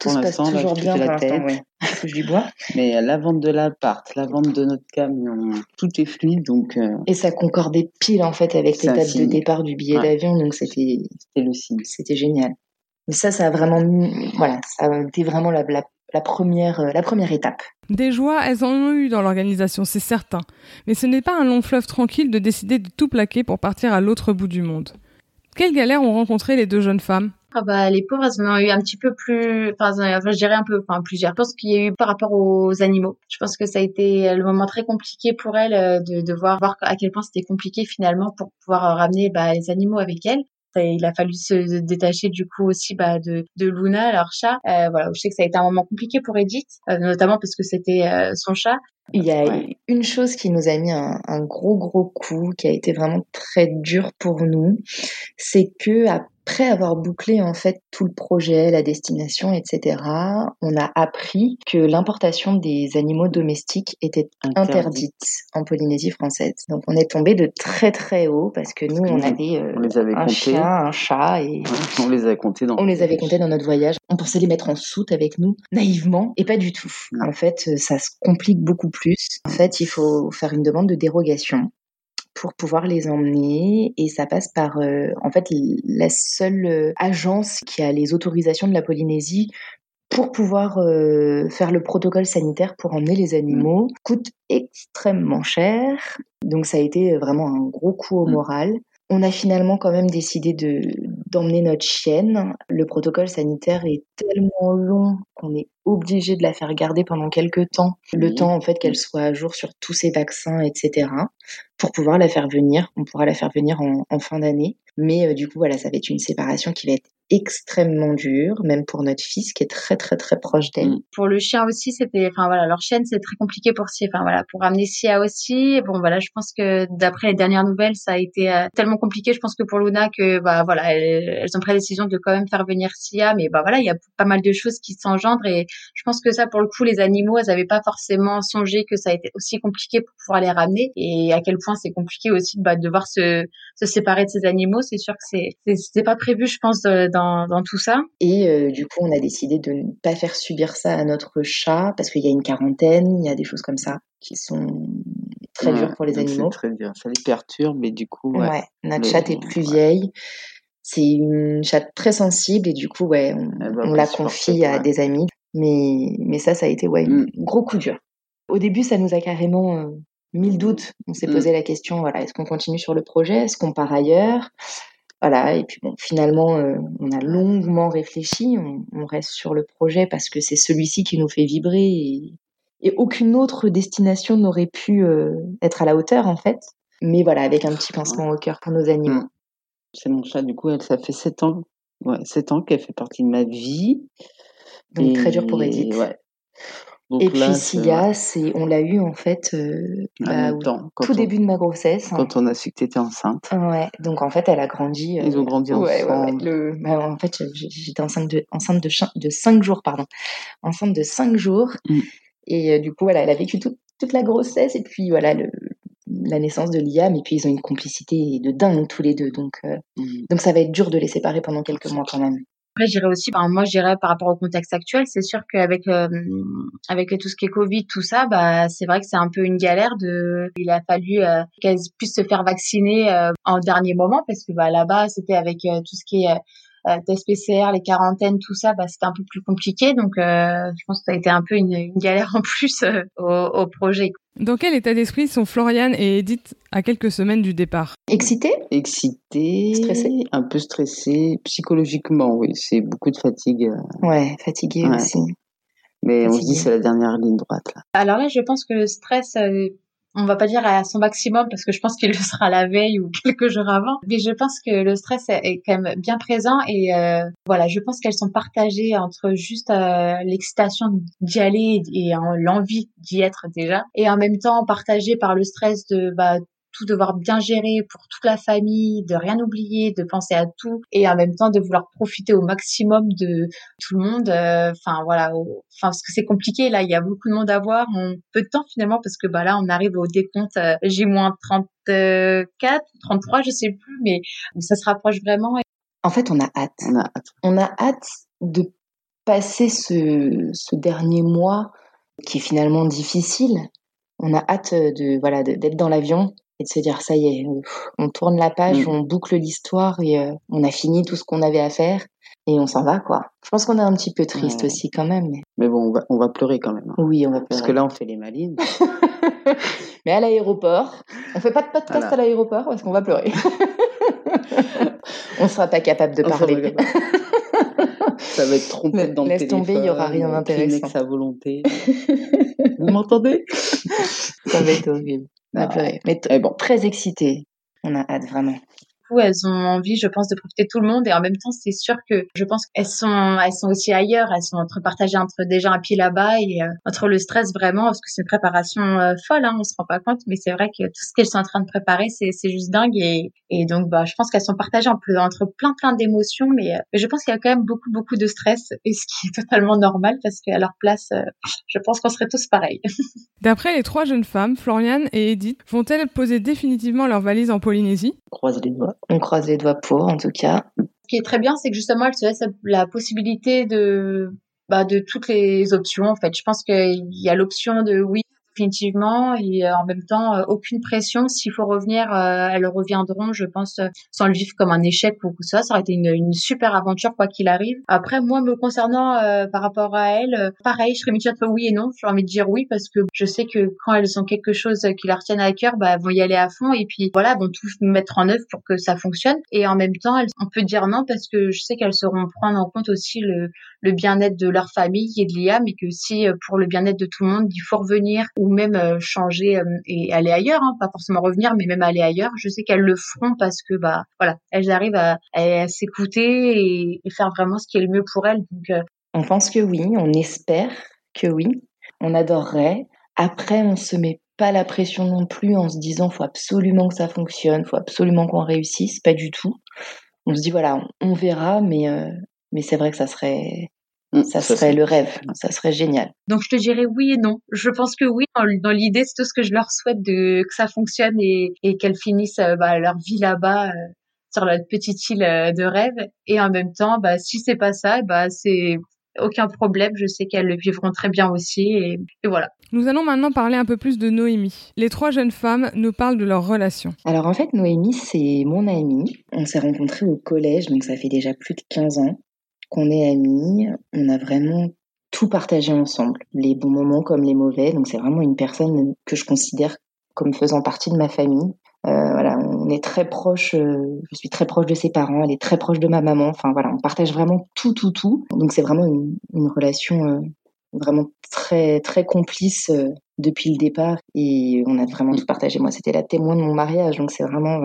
Tout se passe toujours bien pour l'instant, ouais. du bois. Mais la vente de l'appart, la vente de notre camion, tout est fluide, donc. Euh, Et ça concordait pile en fait avec les dates de départ du billet d'avion, donc c'était. C'était le signe. C'était génial. Mais ça, ça a vraiment, voilà, ça a été vraiment la, la, première, euh, la première étape. Des joies, elles en ont eu dans l'organisation, c'est certain. Mais ce n'est pas un long fleuve tranquille de décider de tout plaquer pour partir à l'autre bout du monde. Quelles galères ont rencontré les deux jeunes femmes? Ah bah, les pauvres, elles ont eu un petit peu plus, enfin, je dirais un peu, enfin, plusieurs. Je pense qu'il y a eu par rapport aux animaux. Je pense que ça a été le moment très compliqué pour elles euh, de, voir à quel point c'était compliqué finalement pour pouvoir euh, ramener bah, les animaux avec elles. Il a fallu se détacher du coup aussi bah, de, de Luna, leur chat. Euh, voilà, je sais que ça a été un moment compliqué pour Edith, notamment parce que c'était son chat. Il y a une chose qui nous a mis un, un, gros gros coup, qui a été vraiment très dur pour nous, c'est que après avoir bouclé en fait tout le projet, la destination, etc., on a appris que l'importation des animaux domestiques était interdite en Polynésie française. Donc on est tombé de très très haut parce que nous on avait, euh, un chien, un chat et on les avait comptés dans on les avait comptés dans notre voyage. On pensait les mettre en soute avec nous naïvement et pas du tout. En fait, ça se complique beaucoup plus. En fait, il faut faire une demande de dérogation pour pouvoir les emmener et ça passe par euh, en fait la seule euh, agence qui a les autorisations de la Polynésie pour pouvoir euh, faire le protocole sanitaire pour emmener les animaux coûte extrêmement cher. Donc ça a été vraiment un gros coup au mmh. moral. On a finalement quand même décidé de d'emmener notre chienne. Le protocole sanitaire est tellement long qu'on est obligé de la faire garder pendant quelques temps, le temps en fait qu'elle soit à jour sur tous ses vaccins, etc. Pour pouvoir la faire venir, on pourra la faire venir en, en fin d'année. Mais euh, du coup voilà, ça va être une séparation qui va être extrêmement dur, même pour notre fils qui est très très très proche d'elle. Mm. Pour le chien aussi, c'était, enfin voilà, leur chienne c'est très compliqué pour Sia. Enfin voilà, pour amener Sia aussi. Bon voilà, je pense que d'après les dernières nouvelles, ça a été euh, tellement compliqué. Je pense que pour Luna que bah voilà, elles, ont pris la décision de quand même faire venir Sia, mais bah voilà, il y a pas mal de choses qui s'engendrent et je pense que ça pour le coup, les animaux, elles avaient pas forcément songé que ça a été aussi compliqué pour pouvoir les ramener et à quel point c'est compliqué aussi bah, de devoir se se séparer de ces animaux. C'est sûr que c'est c'est pas prévu, je pense, dans dans, dans tout ça. Et euh, du coup, on a décidé de ne pas faire subir ça à notre chat parce qu'il y a une quarantaine, il y a des choses comme ça qui sont très dures pour les animaux. très dur, ça les perturbe, mais du coup, ouais, ouais, notre chatte est plus vieille. C'est une chatte très sensible et du coup, ouais, on, la confie à des amis. Mais, mais ça, ça a été ouais, un mm. gros coup dur. Au début, ça nous a carrément euh, mille doutes. On s'est mm. posé la question, voilà, est-ce qu'on continue sur le projet? Est-ce qu'on part ailleurs? Voilà, et puis bon, finalement, euh, on a longuement réfléchi. On, reste sur le projet parce que c'est celui-ci qui nous fait vibrer et, aucune autre destination n'aurait pu euh, être à la hauteur, en fait. Mais voilà, avec un petit pincement au cœur pour nos animaux. Mm. C'est mon chat, du coup, elle, ça fait sept ans, ouais, sept ans qu'elle fait partie de ma vie. Donc très dur pour Edith. Ouais. Et puis Sia, c'est, on l'a eu en fait euh, bah, au tout début de ma grossesse. Quand on a su que tu étais enceinte. Ouais, donc en fait elle a grandi. Ils ont grandi ensemble. Ouais, ouais, le... bah, en fait j'étais enceinte de, enceinte de, de 5 jours, pardon. Enceinte de 5 jours. Mm. Et euh, du coup, voilà, elle a vécu toute, toute la grossesse et puis voilà, le, la naissance de Liam et puis ils ont une complicité de dingue tous les deux donc euh, mm. donc ça va être dur de les séparer pendant quelques mois quand même. Après, je dirais aussi, ben, moi, je dirais par rapport au contexte actuel, c'est sûr qu'avec euh, avec tout ce qui est Covid, tout ça, bah, c'est vrai que c'est un peu une galère. De, il a fallu euh, qu'elle puisse se faire vacciner en dernier moment parce que bah, là-bas, c'était avec tout ce qui est euh, test PCR, les quarantaines, tout ça, bah, c'était un peu plus compliqué. Donc, euh, je pense que ça a été un peu une, une galère en plus euh, au, au, projet. Dans quel état d'esprit sont Floriane et Edith à quelques semaines du départ? Excité Excité. Stressé Un peu stressé. Psychologiquement, oui. C'est beaucoup de fatigue. Ouais, fatigué aussi. Mais on se dit c'est la dernière ligne droite. Là. Alors là, je pense que le stress on va pas dire à son maximum parce que je pense qu'il le sera la veille ou quelques jours avant. Mais je pense que le stress est quand même bien présent et euh, voilà, je pense qu'elles sont partagées entre juste euh, l'excitation d'y aller et, l'envie d'y être déjà et en même temps partagée par le stress de bah tout devoir bien gérer pour toute la famille, de rien oublier, de penser à tout et en même temps de vouloir profiter au maximum de tout le monde. Euh, enfin voilà, enfin parce que c'est compliqué là, il y a beaucoup de monde à voir en peu de temps finalement parce que bah là on arrive au décompte euh, J-34, 33, je sais plus, mais ça se rapproche vraiment. En fait, on a hâte. On a hâte. On a hâte de passer ce, ce dernier mois qui est finalement difficile. On a hâte de voilà d'être dans l'avion et de se dire ça y est, on tourne la page, mm. on boucle l'histoire et euh, on a fini tout ce qu'on avait à faire et on s'en va quoi. Je pense qu'on est un petit peu triste aussi quand même. Mais, bon, on va, on va, pleurer quand même. Hein. Oui, on va pleurer. Parce que là, on fait les malines. mais à l'aéroport, on fait pas de podcast à l'aéroport parce qu'on va pleurer. on sera pas capable de parler. ça va être trompé dans le Laisse tomber, il y aura rien d'intéressant. sa volonté. Vous m'entendez? Ça va être horrible. Ah, Mais eh bon. très excitée. On a hâte vraiment elles ont envie, je pense, de profiter de tout le monde. Et en même temps, c'est sûr que je pense qu'elles sont, elles sont aussi ailleurs. Elles sont entre partagées entre déjà un pied là-bas et euh, entre le stress vraiment, parce que c'est une préparation euh, folle. Hein, on se rend pas compte, mais c'est vrai que tout ce qu'elles sont en train de préparer, c'est, c'est juste dingue. Et, et donc, bah, je pense qu'elles sont partagées entre plein plein d'émotions, mais, euh, mais je pense qu'il y a quand même beaucoup beaucoup de stress, et ce qui est totalement normal parce qu'à leur place, je pense qu'on serait tous pareils. D'après les trois jeunes femmes, Floriane et Edith, vont-elles poser définitivement leur valise en Polynésie? Croise les doigts. On croise les doigts pour, en tout cas. Ce qui est très bien, c'est que justement, elle se laisse la possibilité de, bah, de toutes les options. En fait, je pense qu'il y a l'option de oui, définitivement. Et euh, en même temps euh, aucune pression. S'il faut revenir euh, elles reviendront je pense sans le vivre comme un échec ou ça ça aurait été une, une super aventure quoi qu'il arrive. Après moi me concernant par rapport à elles pareil je serais mitigée entre oui et non. J'ai envie de dire oui parce que je sais que quand elles ont quelque chose qui leur tienne à cœur bah elles vont y aller à fond. Et puis voilà vont tout mettre en œuvre pour que ça fonctionne. Et en même temps elles, on peut dire non parce que je sais qu'elles sauront prendre en compte aussi le, le bien-être de leur famille et de Liam et que si pour le bien-être de tout le monde il faut revenir ou même euh, changer euh, et aller ailleurs, hein, pas forcément revenir, mais même aller ailleurs. Je sais qu'elles le feront parce que bah voilà, elles arrivent à, s'écouter et, faire vraiment ce qui est le mieux pour elles. Donc euh, on pense que oui, on espère que oui, on adorerait. Après, on se met pas la pression non plus en se disant faut absolument que ça fonctionne, faut absolument qu'on réussisse, pas du tout. On se dit voilà, on, verra, mais mais c'est vrai que ça serait ça, serait le rêve, ça serait génial. Donc je te dirais oui et non. Je pense que oui, dans, l'idée, c'est tout ce que je leur souhaite de que ça fonctionne et, et qu'elles finissent euh, bah, leur vie là-bas euh, sur notre petite île de rêve. Et en même temps, bah, si c'est pas ça, bah, c'est aucun problème. Je sais qu'elles le vivront très bien aussi. Et, voilà. Nous allons maintenant parler un peu plus de Noémie. Les trois jeunes femmes nous parlent de leur relation. Alors en fait, Noémie, c'est mon amie. On s'est rencontrés au collège, donc ça fait déjà plus de 15 ans qu'on est amis. On a vraiment tout partagé ensemble, les bons moments comme les mauvais. Donc c'est vraiment une personne que je considère comme faisant partie de ma famille. Euh, voilà, on est très proche. Euh, je suis très proche de ses parents. Elle est très proche de ma maman. Enfin voilà, on partage vraiment tout, tout, tout. Donc c'est vraiment une, une relation euh, vraiment très, très complice depuis le départ. Et on a vraiment tout partagé. Moi, c'était la témoin de mon mariage. Donc c'est vraiment,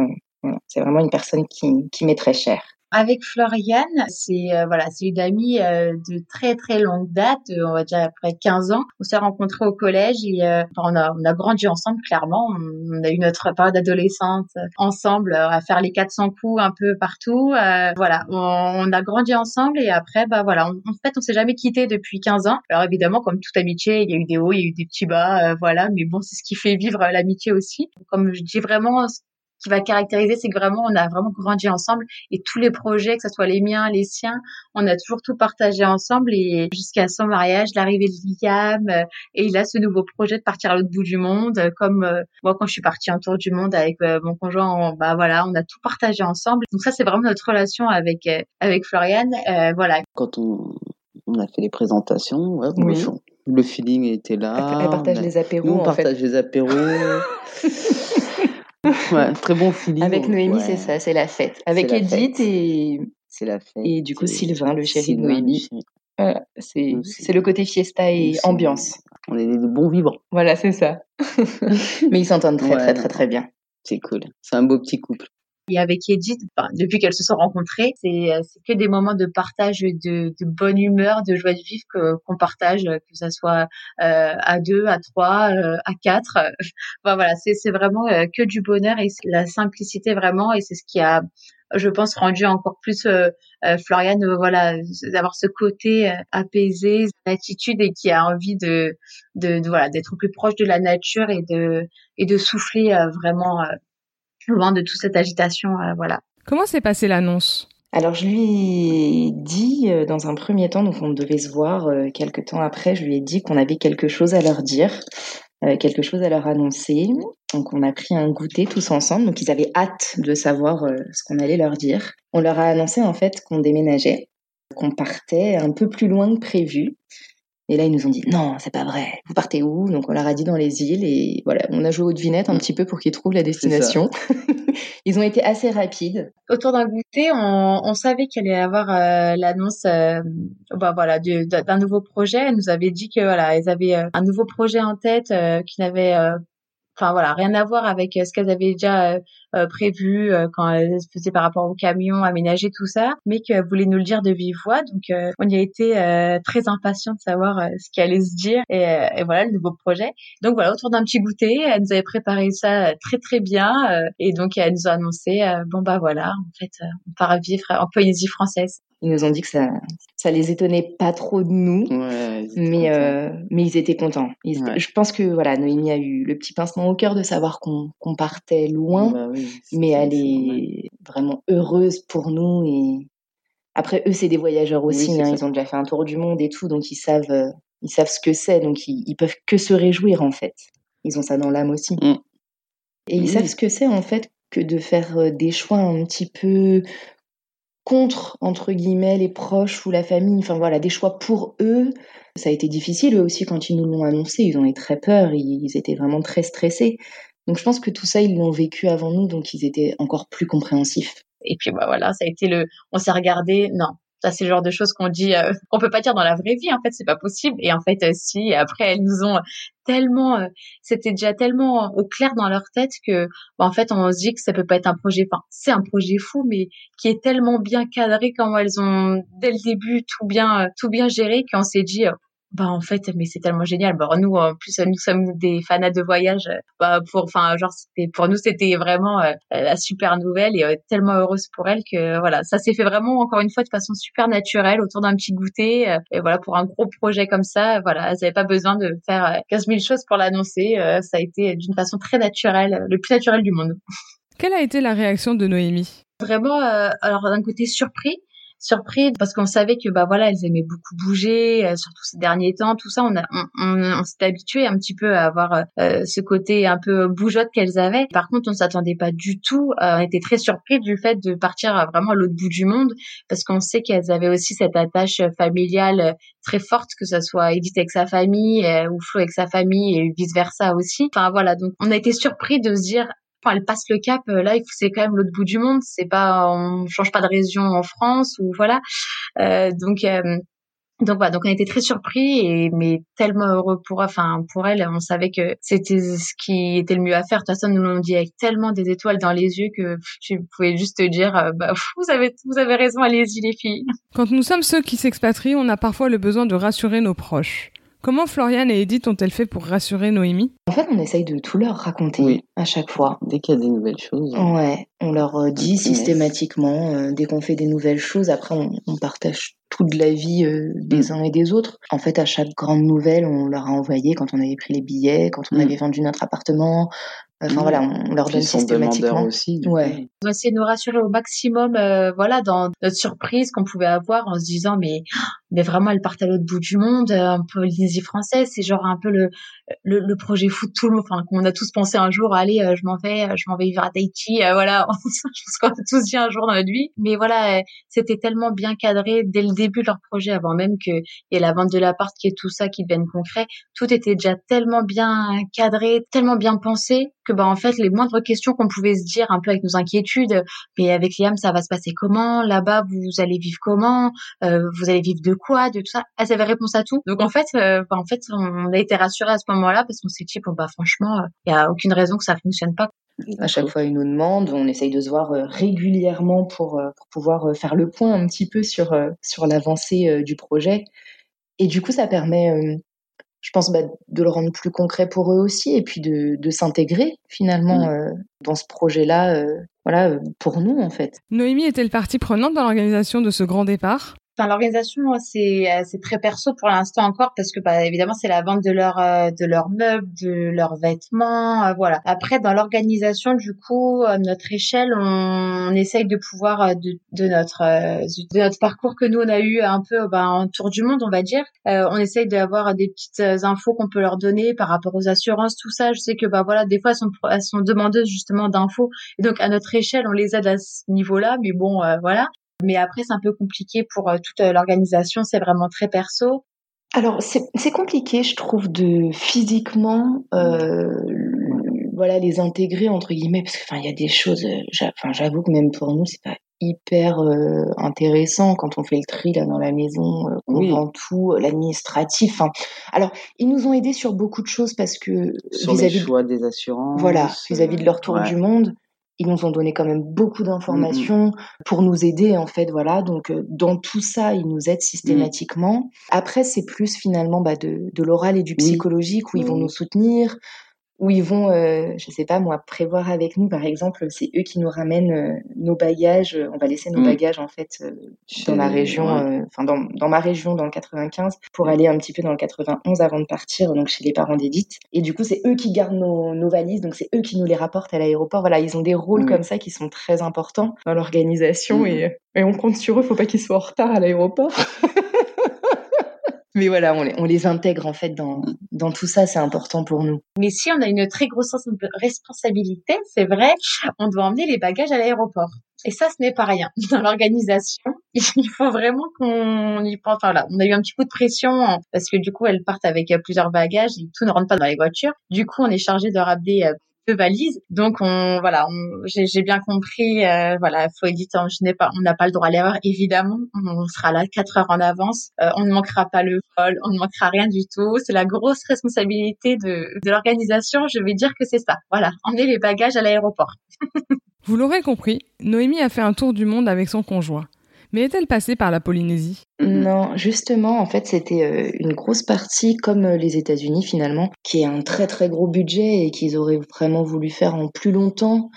c'est vraiment une personne qui, qui m'est très chère. Avec Floriane, c'est euh, voilà, c'est une amie euh, de très très longue date, euh, on va dire après 15 ans. On s'est rencontrés au collège et on a on a grandi ensemble clairement. On, a eu notre période adolescente ensemble à faire les 400 coups un peu partout. voilà, on, a grandi ensemble et après bah voilà, en fait on s'est jamais quitté depuis 15 ans. Alors évidemment comme toute amitié, il y a eu des hauts, il y a eu des petits bas, voilà, mais bon c'est ce qui fait vivre l'amitié aussi. Comme je dis vraiment qui va caractériser, c'est que vraiment, on a vraiment grandi ensemble et tous les projets, que ce soit les miens, les siens, on a toujours tout partagé ensemble et jusqu'à son mariage, l'arrivée de Liam euh, et il a ce nouveau projet de partir à l'autre bout du monde, euh, comme euh, moi quand je suis partie en tour du monde avec mon conjoint, bah voilà, on a tout partagé ensemble. Donc ça, c'est vraiment notre relation avec avec Floriane, voilà. Quand on, on a fait les présentations, ouais, le feeling était là. Elle, partage les apéros. on partage les apéros. Ouais, très bon feeling. Avec Noémie, c'est ça, c'est la fête. Avec Edith et. C'est la fête. Et du coup, Sylvain, le chéri de Noémie. c'est le côté fiesta et ambiance. On est des bons vivants. Voilà, c'est ça. Mais ils s'entendent très, très, très, très bien. C'est cool. C'est un beau petit couple. Et avec Edith, depuis qu'elles se sont rencontrées, c'est que des moments de partage de, de bonne humeur, de joie de vivre qu'on partage, que ça soit euh, à deux, à trois, euh, à quatre. Enfin, voilà, c'est vraiment euh, que du bonheur et la simplicité vraiment, et c'est ce qui a je pense rendu encore plus euh, euh Floriane voilà d'avoir ce côté apaisé attitude et qui a envie de, de, de voilà d'être plus proche de la nature et de et de souffler vraiment loin de toute cette agitation. Euh, voilà. Comment s'est passée l'annonce? Alors je lui ai dit euh, dans un premier temps, donc on devait se voir euh, quelques temps après, je lui ai dit qu'on avait quelque chose à leur dire, quelque chose à leur annoncer. Donc on a pris un goûter tous ensemble, donc ils avaient hâte de savoir ce qu'on allait leur dire. On leur a annoncé en fait qu'on déménageait, qu'on partait un peu plus loin que prévu. Et là, ils nous ont dit non, c'est pas vrai. Vous partez où? Donc on leur a dit dans les îles et voilà, on a joué aux devinettes un petit peu pour qu'ils trouvent la destination. ils ont été assez rapides. Autour d'un goûter, on, on savait qu'il allait y avoir euh, l'annonce, euh, bah voilà, d'un nouveau projet. Elles nous avaient dit que voilà, elles avaient euh, un nouveau projet en tête qui n'avait enfin voilà, rien à voir avec euh, ce qu'elles avaient déjà euh, euh, prévu quand elles faisaient par rapport au camion, aménager tout ça, mais qu'elles voulaient nous le dire de vive voix. Donc on y a été très impatient de savoir ce qui allait se dire et, et, voilà le nouveau projet. Donc voilà, autour d'un petit goûter, elle nous avait préparé ça très très bien et donc elle nous a annoncé bon bah voilà, en fait on part vivre en Polynésie française. Ils nous ont dit que ça, ça les étonnait pas trop de nous, mais euh, mais ils étaient contents. Je pense que voilà, Noémie a eu le petit pincement au cœur de savoir qu'on qu'on partait loin, bah mais elle est vraiment heureuse pour nous et après eux c'est des voyageurs aussi, hein, ils ont déjà fait un tour du monde et tout, donc ils savent euh, ils savent ce que c'est, donc ils, ils, peuvent que se réjouir en fait. Ils ont ça dans l'âme aussi. Mm. Et ils savent ce que c'est en fait que de faire euh, des choix un petit peu contre, entre guillemets, les proches ou la famille, enfin voilà, des choix pour eux. Ça a été difficile eux aussi quand ils nous l'ont annoncé, ils ont eu très peur, ils, étaient vraiment très stressés. Donc je pense que tout ça, ils l'ont vécu avant nous, donc ils étaient encore plus compréhensifs. Et puis bah voilà, ça a été le, on s'est regardé, non, ça, c'est le genre de choses qu'on dit, euh, qu'on peut pas dire dans la vraie vie. En fait, c'est pas possible. Et en fait, euh, si. après, elles nous ont tellement, euh, c'était déjà tellement au clair dans leur tête que, bah, en fait, on se dit que ça peut pas être un projet. Enfin, c'est un projet fou, mais qui est tellement bien cadré quand elles ont dès le début tout bien, tout bien géré qu'on s'est dit, bah en fait mais c'est tellement génial. Bah nous en plus nous sommes des fanats de voyage. Bah pour enfin genre c'était pour nous c'était vraiment euh, la super nouvelle et euh, tellement heureuse pour elle que voilà ça s'est fait vraiment encore une fois de façon super naturelle autour d'un petit goûter euh, et voilà pour un gros projet comme ça voilà elles n'avaient pas besoin de faire 15 000 choses pour l'annoncer ça a été d'une façon très naturelle le plus naturel du monde. Quelle a été la réaction de Noémie? Vraiment, alors d'un côté surpris, surpris parce qu'on savait que bah voilà elles aimaient beaucoup bouger euh, surtout ces derniers temps tout ça. On a on, on, s'est habitué un petit peu à avoir euh, euh, ce côté un peu bougeotte qu'elles avaient. Par contre on s'attendait pas du tout on était très surpris du fait de partir vraiment à l'autre bout du monde parce qu'on sait qu'elles avaient aussi cette attache familiale très forte que ça soit Edith avec sa famille ou Flo avec sa famille et vice versa aussi. Enfin voilà. Donc on a été surpris de se dire elle passe le cap, euh, là, c'est quand même l'autre bout du monde. C'est pas, on change pas de région en France ou voilà. Euh, donc euh, donc voilà, donc on été très surpris mais tellement heureux pour enfin pour elle, on savait que c'était ce qui était le mieux à faire. De toute façon, nous l'ont dit avec tellement des étoiles dans les yeux que tu pouvais juste te dire bah vous avez vous avez raison, allez-y les filles. Quand nous sommes ceux qui s'expatrient, on a parfois le besoin de rassurer nos proches. Comment Floriane et Edith ont-elles fait pour rassurer Noémie? En fait, on essaye de tout leur raconter à chaque fois. Dès qu'il y a des nouvelles choses. Ouais, on leur euh, dit systématiquement, euh, dès qu'on fait des nouvelles choses, après on, partage toute la vie euh, des mm. uns et des autres. En fait, à chaque grande nouvelle, on leur a envoyé quand on avait pris les billets, quand on mm. avait vendu notre appartement, Enfin voilà, on leur donne systématiquement. Aussi, ouais. On va essayer de nous rassurer au maximum, euh, voilà, dans notre surprise qu'on pouvait avoir en se disant mais mais vraiment elles partent à l'autre bout du monde, euh, un peu l'Indonésie française, c'est genre un peu le, le, le projet fou de tout le monde, enfin qu'on a tous pensé un jour, allez, euh, je m'en vais, je m'en vais vivre à Tahiti, voilà, je pense qu'on a tous dit un jour dans notre vie, mais voilà, c'était tellement bien cadré dès le début de leur projet, avant même que y ait la vente de l'appart qui est tout ça qui devienne concret, tout était déjà tellement bien cadré, tellement bien pensé que bah en fait les moindres questions qu'on pouvait se dire un peu avec nos inquiétudes mais avec Liam ça va se passer comment? Là-bas vous allez vivre comment? Euh, vous allez vivre de quoi de tout ça elles avaient réponse à tout donc en fait euh, bah, en fait on a été rassurés à ce moment-là parce qu'on s'est dit bon bah franchement il y a aucune raison que ça fonctionne pas à chaque fois, ils nous demandent, on essaye de se voir euh, régulièrement pour, pour pouvoir faire le point un petit peu sur, sur l'avancée du projet. Et du coup, ça permet je pense, bah, de le rendre plus concret pour eux aussi et puis de, de s'intégrer finalement mmh. euh, dans ce projet-là, euh, voilà, euh, pour nous en fait. Noémie était-elle partie prenante dans l'organisation de ce grand départ? Enfin, l'organisation, c'est euh, c'est très perso pour l'instant encore parce que bah, évidemment c'est la vente de leurs euh, de leurs meubles, de leurs vêtements, euh, voilà. Après, dans l'organisation, du coup, à notre échelle, on, essaye de pouvoir de, de notre de notre parcours que nous on a eu un peu bah, en tour du monde, on va dire. on essaye d'avoir des petites infos qu'on peut leur donner par rapport aux assurances, tout ça. Je sais que bah voilà, des fois elles sont elles sont demandeuses justement d'infos et donc à notre échelle, on les aide à ce niveau-là. Mais bon, voilà. Mais après, c'est un peu compliqué pour euh, toute euh, l'organisation. C'est vraiment très perso. Alors, c'est compliqué, je trouve, de physiquement, euh, voilà, les intégrer entre guillemets, parce que, enfin, il y a des choses. Enfin, j'avoue que même pour nous, c'est pas hyper intéressant quand on fait le tri là dans la maison, on vend tout, l'administratif. alors, ils nous ont aidés sur beaucoup de choses parce que vis-à-vis choix des assurances, voilà, vis-à-vis de leur tour du monde, ils nous ont donné quand même beaucoup d'informations pour nous aider en fait voilà. Donc euh, dans tout ça ils nous aident systématiquement. Après c'est plus finalement bah, de, de l'oral et du psychologique où ils vont nous soutenir où ils vont, euh, je sais pas moi, prévoir avec nous, par exemple, c'est eux qui nous ramènent euh, nos bagages. On va laisser nos mm. bagages en fait euh, dans la région, euh, enfin dans, dans, ma région, dans le 95, pour aller un petit peu dans le 91 avant de partir, donc chez les parents d'Edith. Et du coup, c'est eux qui gardent nos, nos valises, donc c'est eux qui nous les rapportent à l'aéroport. Voilà, ils ont des rôles mm. comme ça qui sont très importants dans l'organisation mm. et, et on compte sur eux. Faut pas qu'ils soient en retard à l'aéroport. Mais voilà, on les, intègre en fait dans, tout ça, c'est important pour nous. Mais si on a une très grosse responsabilité, c'est vrai, on doit emmener les bagages à l'aéroport. Et ça, ce n'est pas rien. Dans l'organisation, il faut vraiment qu'on y pense. Enfin là, on a eu un petit coup de pression parce que du coup, elles partent avec plusieurs bagages et tout ne rentre pas dans les voitures. Du coup, on est chargé de ramener euh, de valises. Donc on voilà, j'ai bien compris. Euh, voilà, faut éditer. Je n'ai pas, on n'a pas le droit à l'erreur. Évidemment, on, sera là quatre heures en avance. Euh, on ne manquera pas le vol, on ne manquera rien du tout. C'est la grosse responsabilité de, de l'organisation. Je vais dire que c'est ça. Voilà, emmener les bagages à l'aéroport. Vous l'aurez compris, Noémie a fait un tour du monde avec son conjoint. Mais est-elle passée par la Polynésie? Non, justement, en fait, c'était euh, une grosse partie, comme euh, les États-Unis finalement, qui est un très très gros budget et qu'ils auraient vraiment voulu faire en plus longtemps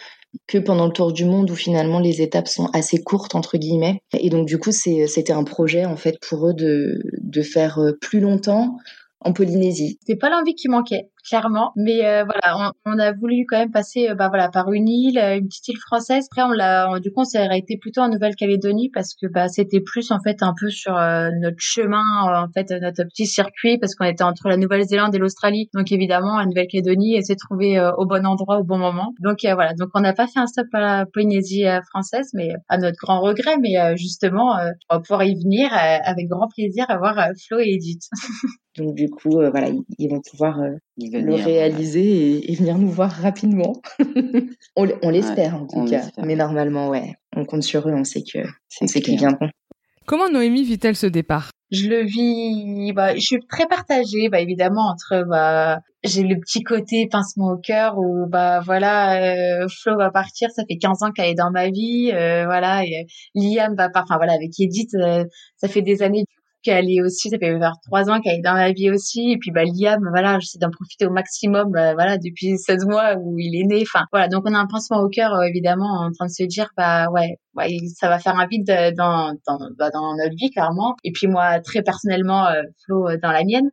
que pendant le tour du monde où finalement les étapes sont assez courtes entre guillemets. Et donc du coup c'était un projet en fait pour eux de, de faire euh, plus longtemps en Polynésie. C'est pas l'envie qui manquait, clairement. Mais euh, voilà, on, on, a voulu quand même passer, euh, bah voilà, par une île, euh, une petite île française. Après, on l'a, du coup, ça a été plutôt en Nouvelle-Calédonie parce que bah c'était plus en fait un peu sur notre chemin, en fait, notre petit circuit parce qu'on était entre la Nouvelle-Zélande et l'Australie. Donc évidemment, la Nouvelle-Calédonie s'est trouvée au bon endroit au bon moment. Donc voilà, donc on n'a pas fait un stop à la Polynésie française, mais à notre grand regret. Mais justement, on va pouvoir y venir avec grand plaisir à voir Flo et Edith. Donc du coup, euh, voilà, ils, vont pouvoir euh, le réaliser et, venir nous voir rapidement. on, l'espère en tout cas, mais normalement, ouais, on compte sur eux, on sait que c'est qu'ils viendront. Comment Noémie vit-elle ce départ? Je le vis, bah, je suis très partagée, bah, évidemment entre bah, j'ai le petit côté pincement au cœur où bah voilà euh, Flo va partir ça fait 15 ans qu'elle est dans ma vie voilà et, Liam va pas enfin voilà avec Edith ça fait des années qu'elle est aussi, ça fait vers trois ans qu'elle est dans ma vie aussi. Et puis, bah, Liam, voilà, j'essaie d'en profiter au maximum, bah, voilà, depuis 16 mois où il est né. Enfin, voilà. Donc, on a un pincement au cœur, euh, évidemment, en train de se dire, bah, ouais, ouais, ça va faire un vide dans, dans, bah, dans notre vie, clairement. Et puis, moi, très personnellement, euh, Flo, euh, dans la mienne.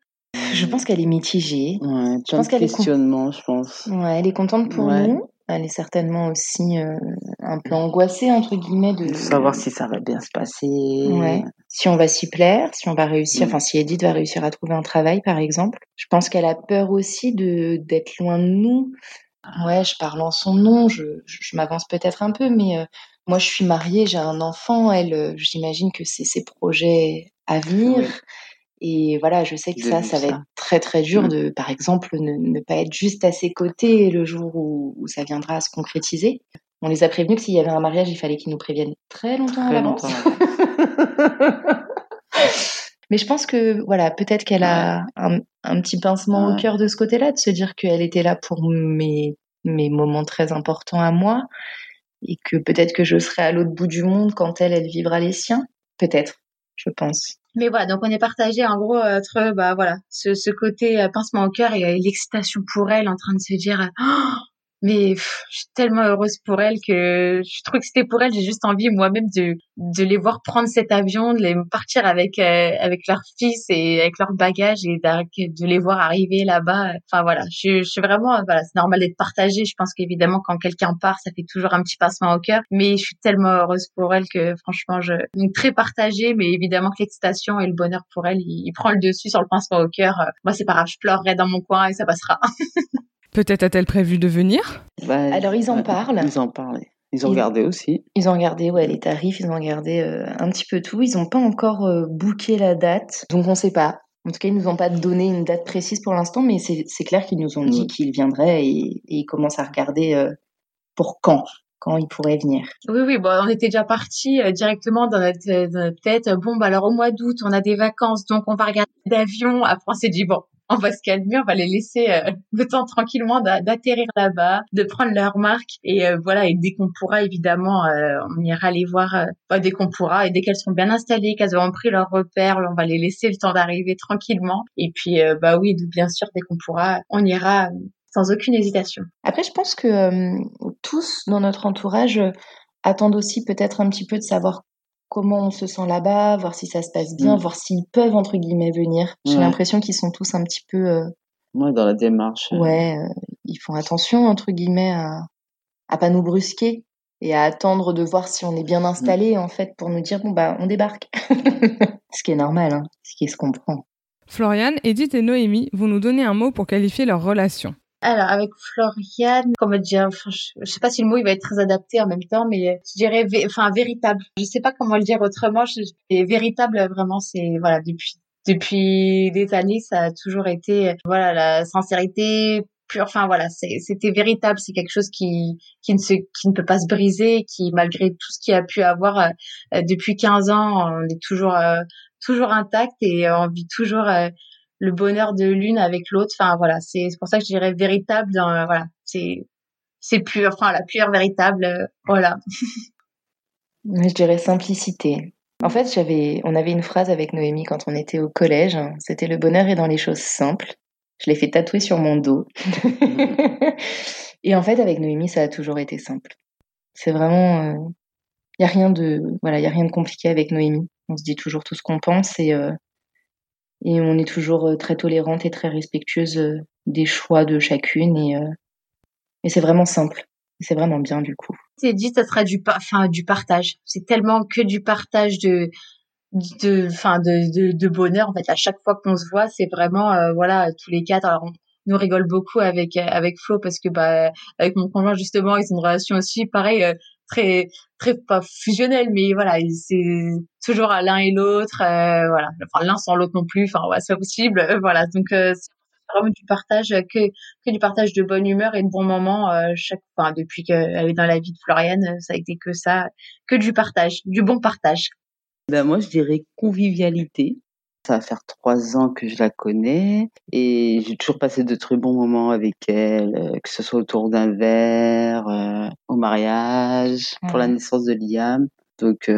Je pense qu'elle est mitigée. Ouais, je pense qu'elle est questionnement, je pense. Ouais, elle est contente pour nous elle est certainement aussi euh, un peu angoissée entre guillemets de, savoir si ça va bien se passer. Ouais. Si on va s'y plaire, si on va réussir, mm. enfin si Edith va réussir à trouver un travail par exemple. Je pense qu'elle a peur aussi de d'être loin de nous. Ouais, je parle en son nom, je, je, m'avance peut-être un peu, mais euh, moi je suis mariée, j'ai un enfant, elle, euh, j'imagine que c'est ses projets à venir. Et voilà, je sais que ça, ça va être très très dur mmh. de, par exemple, ne, pas être juste à ses côtés le jour où, ça viendra à se concrétiser. On les a prévenus que s'il y avait un mariage, il fallait qu'ils nous préviennent très longtemps à l'avance. Mais je pense que voilà, peut-être qu'elle a un, petit pincement au cœur de ce côté-là, de se dire qu'elle était là pour mes, mes moments très importants à moi et que peut-être que je serai à l'autre bout du monde quand elle, elle vivra les siens. Peut-être, je pense. Mais voilà, donc on est partagé en gros entre bah voilà ce, ce côté euh, pincement au cœur et euh, l'excitation pour elle en train de se dire oh, mais je suis tellement heureuse pour elle que je trouve que c'était pour elle j'ai juste envie moi-même de de les voir prendre cet avion de les partir avec euh, avec leur fils et avec leur bagage et de les voir arriver là-bas. Enfin voilà je, je suis vraiment voilà c'est normal d'être partagé je pense qu'évidemment quand quelqu'un part ça fait toujours un petit passement au cœur. Mais je suis tellement heureuse pour elle que franchement je donc très partagée mais évidemment que l'excitation et le bonheur pour elle il, prend le dessus sur le pincement au cœur. Moi c'est pas grave je pleurerai dans mon coin et ça passera Peut-être a-t-elle prévu de venir? Bah, Alors ils en parlent. Ils en parlent. Ils ont regardé aussi. Ils ont regardé ouais, les tarifs, ils ont regardé euh, un petit peu tout. Ils n'ont pas encore euh, booké la date, donc on ne sait pas. En tout cas, ils nous ont pas donné une date précise pour l'instant, mais c'est clair qu'ils nous ont dit qu'ils viendraient et, ils commencent à regarder euh, pour quand quand ils pourraient venir. Oui, oui, bon, on était déjà parti directement dans notre, dans notre, tête. Bon, bah alors au mois d'août, on a des vacances, donc on va regarder d'avion. Après, on s'est dit bon, on va se calmer, on va les laisser euh, le temps tranquillement d'atterrir là-bas, de prendre leur marque et euh, voilà. Et dès qu'on pourra, évidemment, euh, on ira les voir bah, dès qu'on pourra et dès qu'elles seront bien installées, qu'elles auront pris leur repère, on va les laisser le temps d'arriver tranquillement. Et puis, bah oui, bien sûr, dès qu'on pourra, on ira sans aucune hésitation. Après, je pense que tous dans notre entourage attendent aussi peut-être un petit peu de savoir comment on se sent là-bas, voir si ça se passe bien, mm. voir s'ils peuvent entre guillemets venir. J'ai l'impression qu'ils sont tous un petit peu euh, ouais, dans la démarche. Euh. Ouais, euh, ils font attention entre guillemets à à pas nous brusquer et à attendre de voir si on est bien installé en fait pour nous dire bon bah on débarque. ce qui est normal, hein, ce qui se comprend. Florian, Edith et Noémie vont nous donner un mot pour qualifier leur relation. Alors avec Floriane, comment dire, je, sais pas si le mot il va être très adapté en même temps, mais je dirais, enfin véritable. Je sais pas comment le dire autrement. Je, véritable vraiment, c'est voilà depuis depuis des années, ça a toujours été voilà la sincérité pure. Enfin voilà, c'était véritable. C'est quelque chose qui qui ne se qui ne peut pas se briser, qui malgré tout ce qu'il a pu avoir euh, depuis 15 ans, on est toujours euh, toujours intact et on vit toujours euh, le bonheur de l'une avec l'autre. Enfin voilà, c'est pour ça que je dirais véritable. Dans, voilà, c'est c'est pur, enfin la pure véritable. Euh, voilà. je dirais simplicité. En fait, j'avais, on avait une phrase avec Noémie quand on était au collège. C'était le bonheur est dans les choses simples. Je l'ai fait tatouer sur mon dos. et en fait, avec Noémie, ça a toujours été simple. C'est vraiment, il euh, y a rien de, voilà, il y a rien de compliqué avec Noémie. On se dit toujours tout ce qu'on pense et euh, Et on est toujours très tolérante et très respectueuse des choix de chacune. Et, et c'est vraiment simple. C'est vraiment bien du coup. C'est dit, ça sera du, enfin, du partage. C'est tellement que du partage de, de, enfin, de, de, bonheur. En fait, à chaque fois qu'on se voit, c'est vraiment, euh, voilà, tous les quatre. Alors, on nous rigole beaucoup avec avec Flo parce que bah avec mon conjoint justement, ils ont une relation aussi pareil euh, très très pas fusionnelle, mais voilà, c'est toujours à l'un et l'autre, euh, voilà, enfin l'un sans l'autre non plus, enfin ouais, c'est possible, voilà. Donc vraiment du partage que que du partage de bonne humeur et de bons moments euh, chaque enfin depuis qu'elle est dans la vie de Floriane ça a été que ça que du partage du bon partage. Ben moi je dirais convivialité ça va faire trois ans que je la connais et j'ai toujours passé de très bons moments avec elle, euh, que ce soit autour d'un verre, euh, au mariage, pour la naissance de Liam. Donc,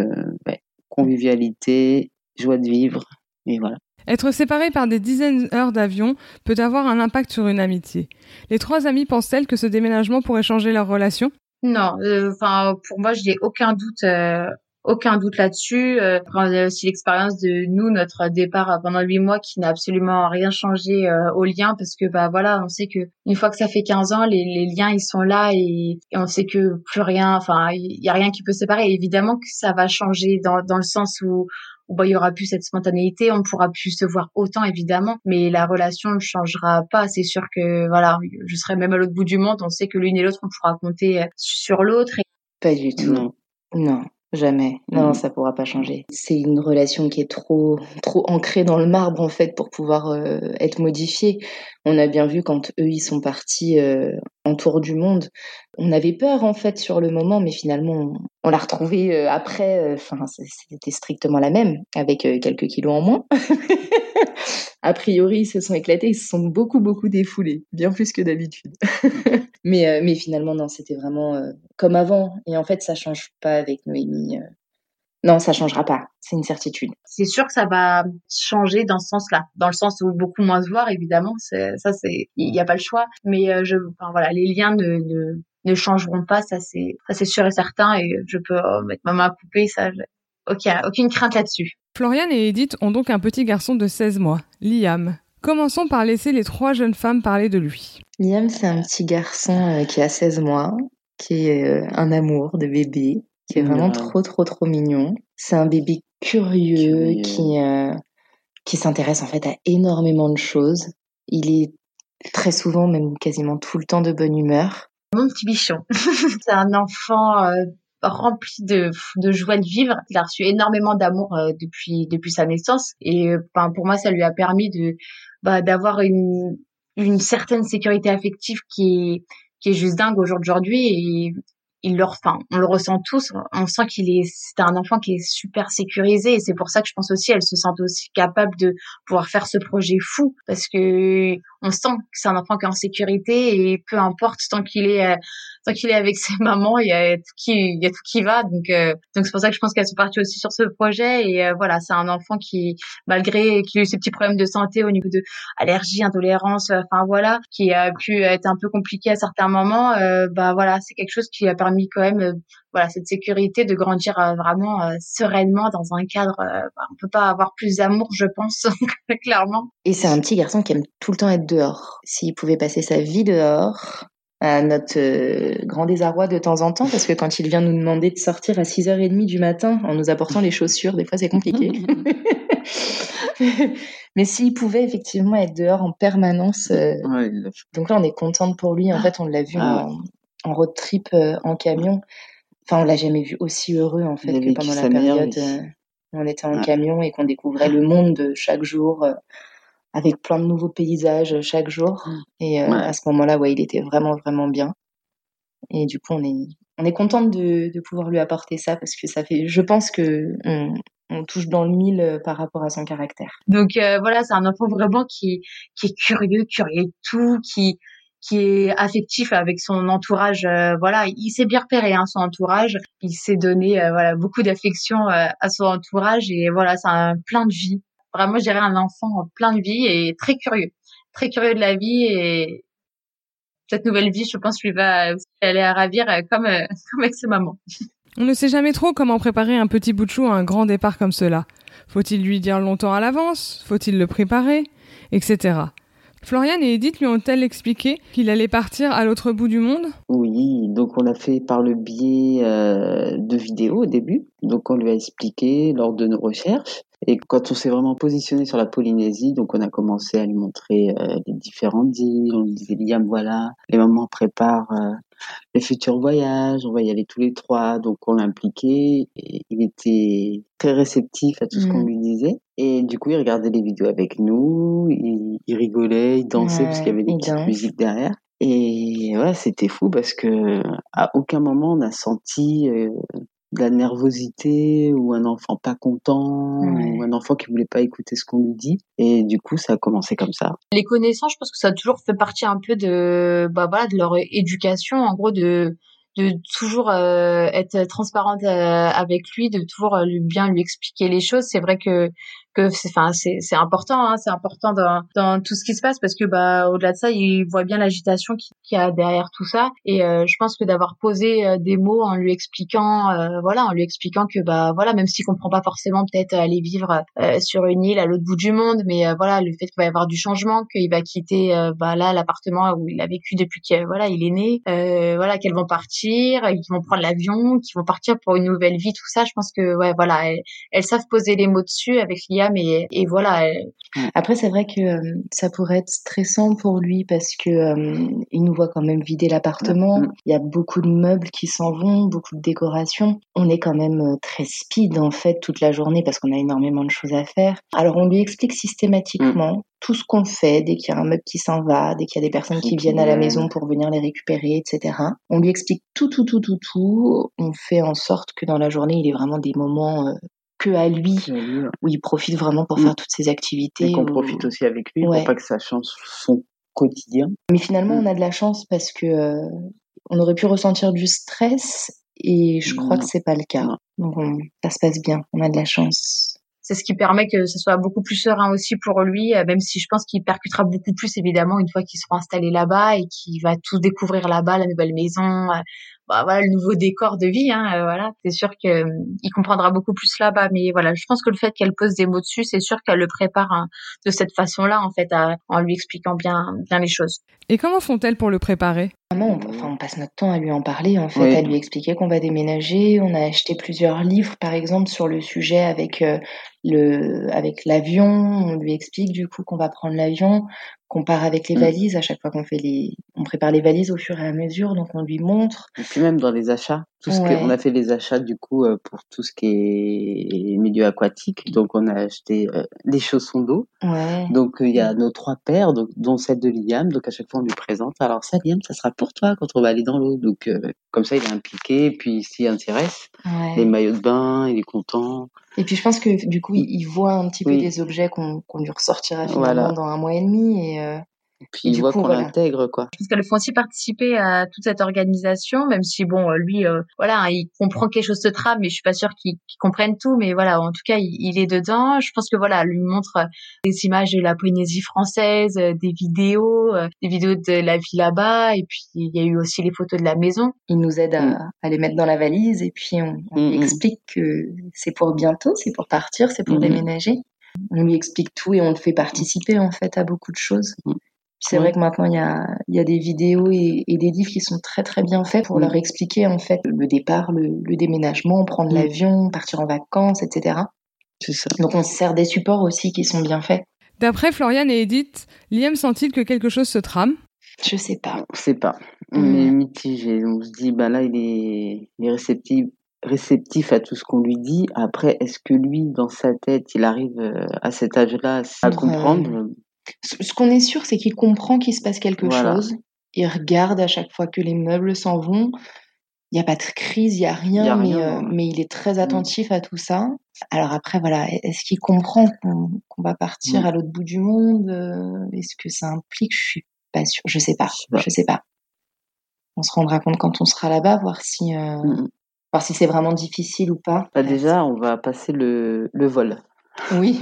ouais, convivialité, joie de vivre, et voilà. Être séparé par des dizaines d'heures d'avion peut avoir un impact sur une amitié. Les trois amies pensent-elles que ce déménagement pourrait changer leur relation? Non, euh, enfin pour moi, je n'ai aucun doute euh, aucun doute là-dessus. Euh, on a aussi l'expérience de nous, notre départ pendant huit mois, qui n'a absolument rien changé euh, au lien, parce que bah voilà, on sait que une fois que ça fait 15 ans, les, les liens ils sont là et, et, on sait que plus rien, enfin il y a rien qui peut séparer. évidemment que ça va changer dans dans le sens où où bah, il y aura plus cette spontanéité, on pourra plus se voir autant évidemment, mais la relation ne changera pas. C'est sûr que voilà, je serai même à l'autre bout du monde, on sait que l'une et l'autre on pourra compter sur l'autre. Pas du tout. Non. Non. Jamais. Non, mmh. ça pourra pas changer. C'est une relation qui est trop, trop ancrée dans le marbre en fait pour pouvoir euh, être modifiée. On a bien vu quand eux ils sont partis euh, en tour du monde. On avait peur en fait sur le moment, mais finalement on, l'a retrouvée euh, après. Enfin, c'était strictement la même avec quelques kilos en moins. a priori, ils se sont éclatés, ils se sont beaucoup, beaucoup défoulés, bien plus que d'habitude. mais, euh, mais finalement, non, c'était vraiment euh, comme avant. Et en fait, ça change pas avec Noémie. Euh. Non, ça changera pas. C'est une certitude. C'est sûr que ça va changer dans ce sens-là, dans le sens où beaucoup moins se voir, évidemment. Ça, c'est, il n'y a pas le choix. Mais je, enfin, voilà, les liens ne, ne, changeront pas. Ça, c'est, ça, c'est sûr et certain. Et je peux mettre ma main à couper. Ça, ok, aucune crainte là-dessus. Floriane et Edith ont donc un petit garçon de 16 mois, Liam. Commençons par laisser les trois jeunes femmes parler de lui. Liam, c'est un petit garçon euh, qui a 16 mois, qui est euh, un amour de bébé, qui est vraiment trop, trop, trop mignon. C'est un bébé curieux, qui, euh, qui s'intéresse en fait à énormément de choses. Il est très souvent, même quasiment tout le temps de bonne humeur. Mon petit bichon. c'est un enfant rempli de, de joie de vivre. Il a reçu énormément d'amour euh, depuis depuis sa naissance et euh, pour moi ça lui a permis de bah, d'avoir une une certaine sécurité affective qui est qui est juste dingue aujourd'hui et il le, enfin, on le ressent tous. On sent qu'il est, c'est un enfant qui est super sécurisé et c'est pour ça que je pense aussi elle se sent aussi capable de pouvoir faire ce projet fou parce que on sent que c'est un enfant qui est en sécurité et peu importe tant qu'il est euh, tant qu'il est avec ses mamans il y a tout qui il y a tout qui va. Donc euh, donc c'est pour ça que je pense qu'elle se partie aussi sur ce projet. Et euh, voilà c'est un enfant qui malgré qu'il a eu ses petits problèmes de santé au niveau de allergie intolérance enfin voilà qui a pu être un peu compliqué à certains moments bah voilà c'est quelque chose qui a permis quand même voilà cette sécurité de grandir vraiment sereinement dans un cadre bah, on peut pas avoir plus d'amour je pense clairement. Et c'est un petit garçon qui aime tout le temps être dehors. S'il pouvait passer sa vie dehors, à notre euh, grand désarroi de temps en temps, parce que quand il vient nous demander de sortir à 6h30 du matin en nous apportant les chaussures, des fois c'est compliqué. Mais s'il pouvait effectivement être dehors en permanence, euh, donc là on est contente pour lui. En fait, on l'a vu ah. en, road trip euh, en camion. Enfin, on l'a jamais vu aussi heureux en fait que pendant la période où on était en camion et qu'on découvrait le monde chaque jour avec plein de nouveaux paysages chaque jour. Mmh. Et euh, à ce moment-là, ouais, il était vraiment, vraiment bien. Et du coup, on est, on est contente de, de pouvoir lui apporter ça parce que ça fait, je pense que on, on touche dans le mille euh, par rapport à son caractère. Donc euh, voilà, c'est un enfant vraiment qui, qui est curieux, curieux de tout, qui, qui est affectif avec son entourage. voilà, il s'est bien repéré hein, son entourage. Il s'est donné voilà beaucoup d'affection à son entourage et voilà, c'est un plein de vie vraiment, je dirais un enfant plein de vie et très curieux, très curieux de la vie et cette nouvelle vie, je pense, lui va aussi aller à ravir euh, comme, euh, comme avec ses mamans. On ne sait jamais trop comment préparer un petit bout de chou à un grand départ comme cela. Faut-il lui dire longtemps à l'avance? Faut-il le préparer? Etc. Floriane et Edith lui ont-elles expliqué qu'il allait partir à l'autre bout du monde? Oui, donc on l'a fait par le biais euh, de vidéos au début. Donc on lui a expliqué lors de nos recherches. Et quand on s'est vraiment positionné sur la Polynésie, donc on a commencé à lui montrer euh, les différentes îles. On lui disait Liam, voilà, les mamans préparent euh, les futurs voyages, on va y aller tous les trois. Donc on l'impliquait et il était très réceptif à tout ce qu'on Mm. lui disait. Et du coup, il regardait les vidéos avec nous, il, il rigolait, il dansait parce qu'il y avait des petites danse. musiques derrière. Et ouais, c'était fou parce que à aucun moment on a senti euh, de la nervosité ou un enfant pas content Ouais. ou un enfant qui voulait pas écouter ce qu'on lui dit. Et du coup, ça a commencé comme ça. Les connaissances, je pense que ça a toujours fait partie un peu de, bah voilà, de leur éducation, en gros de de toujours euh, être transparente euh, avec lui, de toujours euh, lui bien lui expliquer les choses. C'est vrai que que c'est enfin c'est c'est important, hein, c'est important dans dans tout ce qui se passe parce que bah au-delà de ça, il voit bien l'agitation qui- qu'il y a derrière tout ça. Et euh, je pense que d'avoir posé euh, des mots en lui expliquant, euh, voilà, en lui expliquant que bah voilà, même s'il comprend pas forcément peut-être aller vivre sur une île à l'autre bout du monde, mais voilà, le fait qu'il va y avoir du changement, qu'il va quitter bah là l'appartement où il a vécu depuis que voilà il est né, voilà qu'elles vont partir, euh, qu'ils vont prendre l'avion, qu'ils vont partir pour une nouvelle vie, tout ça. Je pense que ouais voilà, elles, elles savent poser les mots dessus avec Liam et, et voilà. elles- Après, c'est vrai que euh, ça pourrait être stressant pour lui parce que euh, il nous voit quand même vider l'appartement. Mm. Il y a beaucoup de meubles qui s'en vont, beaucoup de décorations. On est quand même euh, très speed en fait toute la journée parce qu'on a énormément de choses à faire. Alors on lui explique systématiquement tout ce qu'on fait dès qu'il y a un meuble qui s'en va, dès qu'il y a des personnes qui viennent à la maison pour venir les récupérer, etc. On lui explique tout, tout, tout, tout, tout. On fait en sorte que dans la journée, il ait vraiment des moments euh, que à lui où il profite vraiment pour Mm. faire toutes ses activités. Et qu'on où- profite aussi avec lui Ouais. pour pas que ça change son quotidien. Mais finalement, Mm. on a de la chance parce que euh, on aurait pu ressentir du stress et je crois que c'est pas le cas. Donc on- ça se passe bien. On a de la chance. C'est ce qui permet que ce soit beaucoup plus serein aussi pour lui, euh, même si je pense qu'il percutera beaucoup plus évidemment une fois qu'ils seront installés là-bas et qu'il va tout découvrir là-bas, la nouvelle maison, euh, bah, voilà le nouveau décor de vie. Hein, euh, voilà, c'est sûr que euh, il comprendra beaucoup plus là-bas. Mais voilà, je pense que le fait qu'elle pose des mots dessus, c'est sûr qu'elle le prépare hein, de cette façon-là en fait, à- en lui expliquant bien bien les choses. Et comment font-elles pour le préparer? Vraiment, on, enfin, on passe notre temps à lui en parler, en fait, Oui. à lui expliquer qu'on va déménager. On a acheté plusieurs livres, par exemple, sur le sujet avec euh, le, avec l'avion. On lui explique du coup qu'on va prendre l'avion, qu'on part avec les Mm. valises à chaque fois qu'on fait les, on prépare les valises au fur et à mesure. Donc on lui montre. Et puis même dans les achats, tout ce Ouais. que, on a fait les achats du coup euh, pour tout ce qui est milieu aquatique. Donc on a acheté euh, les chaussons d'eau. Ouais. Donc il y a nos trois paires, donc, dont celle de Liam. Donc à chaque fois on lui présente. Alors ça Liam, ça sera pour toi quand on va aller dans l'eau. Donc euh, comme ça il est impliqué. Puis s'il intéresse, Ouais. les maillots de bain, il est content. Et puis je pense que du coup, il, il voit un petit peu des objets qu'on lui ressortira finalement Voilà. dans un mois et demi. Et, euh, Puis il voit qu'on voilà. l'intègre quoi. Je pense qu'elles le font aussi participer à toute cette organisation, même si bon, euh, lui, euh, voilà, hein, il comprend quelque chose de trame, mais je suis pas sûre qu'il comprenne tout. Mais voilà, en tout cas, il, il est dedans. Je pense que voilà, lui montre euh, des images de la Polynésie française, des vidéos, euh, des vidéos de la vie là-bas, et puis il y a eu aussi les photos de la maison. il nous aide à, Mm. à les mettre dans la valise et puis on, on Mm, mm. explique que c'est pour bientôt, c'est pour partir, c'est pour déménager. On lui explique tout et on le fait participer en fait à beaucoup de choses. C'est Ouais. vrai que maintenant il y a, il y a des vidéos et, et des livres qui sont très très bien faits pour leur expliquer en fait le départ, le, le déménagement, prendre l'avion, partir en vacances, etc. C'est ça. Donc on se sert des supports aussi qui sont bien faits. D'après Floriane et Edith, Liam sent-il que quelque chose se trame? Je sais pas. On sait pas. On Mm. est mitigé. On se dit, bah là, il est, il est réceptif, réceptif à tout ce qu'on lui dit. Après, est-ce que lui, dans sa tête, il arrive euh, à cet âge-là à comprendre? Ce qu'on est sûr, c'est qu'il comprend qu'il se passe quelque Voilà. chose. Il regarde à chaque fois que les meubles s'en vont. Il n'y a pas de crise, il n'y a rien, y a mais, rien, euh, mais il est très attentif à tout ça. Alors après, voilà, est-ce qu'il comprend qu'on va partir Mm. à l'autre bout du monde euh, Est-ce que ça implique Je suis pas sûre. Je sais pas. Je sais pas. Je sais pas. On se rendra compte quand on sera là-bas, voir si, euh, Mm. voir si c'est vraiment difficile ou pas. Bah, Déjà, on va passer le, le vol. Oui.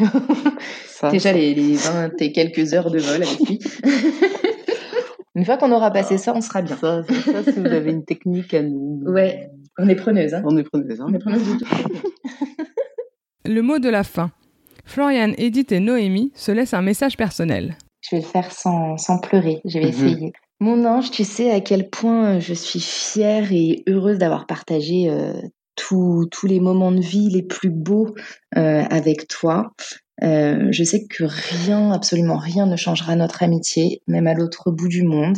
Ça, Déjà ça- les, les 20 et quelques heures de vol avec lui. Une fois qu'on aura passé ça, on sera bien. Ça, ça, ça, si vous avez une technique à nous. Ouais. On est preneuse, hein. On est preneuse, hein. On est preneuse du tout. Le mot de la fin. Florian, Edith et Noémie se laissent un message personnel. Je vais le faire sans, sans pleurer, je vais mhm. essayer. Mon ange, tu sais à quel point je suis fière et heureuse d'avoir partagé euh, tous les moments de vie les plus beaux euh, avec toi. Euh, je sais que rien, absolument rien ne changera notre amitié, même à l'autre bout du monde.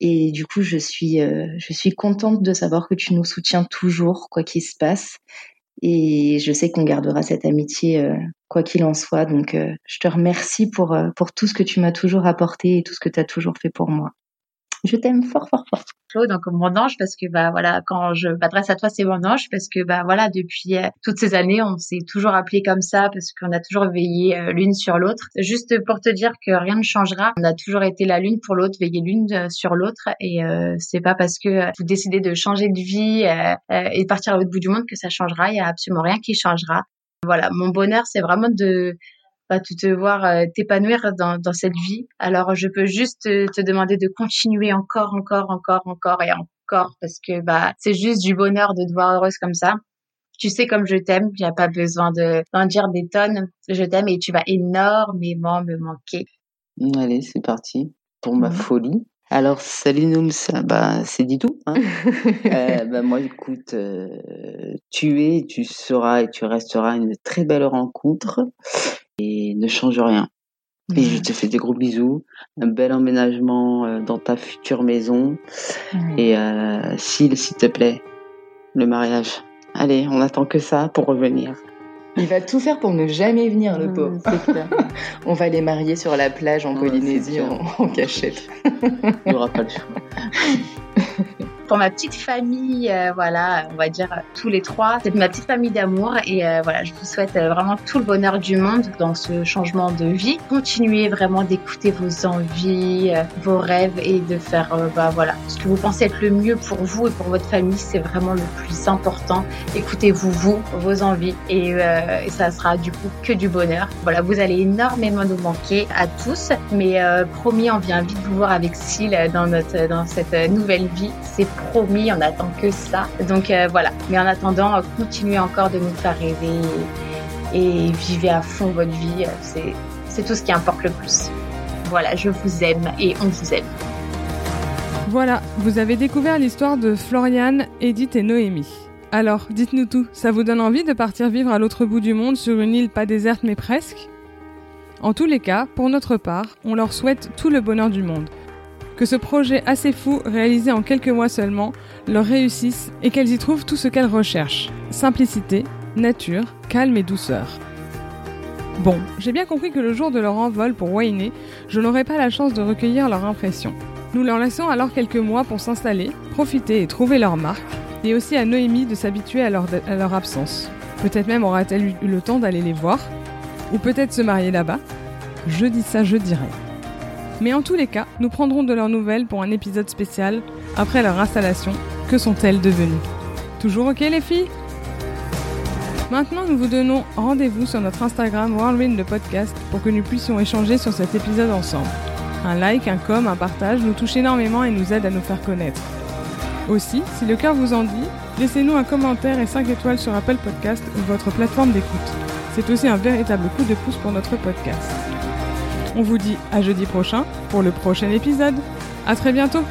Et du coup, je suis, euh, je suis contente de savoir que tu nous soutiens toujours, quoi qu'il se passe. Et je sais qu'on gardera cette amitié, euh, quoi qu'il en soit. Donc, je te remercie pour, pour tout ce que tu m'as toujours apporté et tout ce que tu as toujours fait pour moi. Je t'aime fort, fort, fort. Claude, donc mon ange, parce que bah voilà, quand je m'adresse à toi, c'est mon ange, parce que bah voilà, depuis euh, toutes ces années, on s'est toujours appelé comme ça, parce qu'on a toujours veillé euh, l'une sur l'autre. Juste pour te dire que rien ne changera. On a toujours été la l'une pour l'autre, veiller l'une euh, sur l'autre, et c'est pas parce que vous décidez de changer de vie et de partir à l'autre bout du monde que ça changera. Il y a absolument rien qui changera. Voilà, mon bonheur, c'est vraiment de pas te voir euh, t'épanouir dans, dans cette vie. Alors je peux juste te, demander de continuer encore, encore, encore, encore et encore parce que bah c'est juste du bonheur de te voir heureuse comme ça. Tu sais comme je t'aime, il n'y a pas besoin de d'en dire des tonnes. Je t'aime et tu vas énormément me manquer. Allez, c'est parti pour ma folie. Alors, salut Noumsa, bah, c'est dit tout. Hein? Euh, bah, moi, écoute, euh, tu es, tu seras et tu resteras une très belle rencontre et ne change rien. Et je te fais des gros bisous, un bel emménagement euh, dans ta future maison. Et euh, s'il, s'il te plaît, le mariage. Allez, on attend que ça pour revenir. Il va tout faire pour ne jamais venir, le pauvre. on va les marier sur la plage en Polynésie en, en, cachette. Il n'y aura pas de choix. pour ma petite famille, euh, voilà, on va dire tous les trois. C'est ma petite famille d'amour et euh, voilà, je vous souhaite euh, vraiment tout le bonheur du monde dans ce changement de vie. Continuez vraiment d'écouter vos envies, vos rêves et de faire, bah voilà, ce que vous pensez être le mieux pour vous et pour votre famille, c'est vraiment le plus important. Écoutez-vous, vous, vos envies et, et, ça sera du coup que du bonheur. Voilà, vous allez énormément nous manquer à tous, mais promis, on vient vite vous voir avec Syl dans notre dans cette nouvelle vie. Promis, on attend que ça. Donc euh, voilà. Mais en attendant, continuez encore de nous faire rêver et vivez à fond votre vie. C'est tout ce qui importe le plus. Voilà, je vous aime et on vous aime. Voilà, vous avez découvert l'histoire de Floriane, Edith et Noémie. Alors, dites-nous tout, ça vous donne envie de partir vivre à l'autre bout du monde sur une île pas déserte mais presque? En tous les cas, pour notre part, on leur souhaite tout le bonheur du monde que ce projet assez fou, réalisé en quelques mois seulement, leur réussisse et qu'elles y trouvent tout ce qu'elles recherchent. Simplicité, nature, calme et douceur. Bon, j'ai bien compris que le jour de leur envol pour Wainé, je n'aurai pas la chance de recueillir leur impression. Nous leur laissons alors quelques mois pour s'installer, profiter et trouver leur marque, et aussi à Noémie de s'habituer à à leur absence. Peut-être même aura-t-elle eu le temps d'aller les voir, ou peut-être se marier là-bas. Je dis ça, je dirais. Mais en tous les cas, nous prendrons de leurs nouvelles pour un épisode spécial après leur installation. Que sont-elles devenues? Toujours ok les filles? Maintenant, nous vous donnons rendez-vous sur notre Instagram Whirlwind le podcast pour que nous puissions échanger sur cet épisode ensemble. Un like, un com, un partage nous touche énormément et nous aide à nous faire connaître. Aussi, si le cœur vous en dit, laissez-nous un commentaire et 5 étoiles sur Apple Podcast ou votre plateforme d'écoute. C'est aussi un véritable coup de pouce pour notre podcast. On vous dit à jeudi prochain pour le prochain épisode. À très bientôt!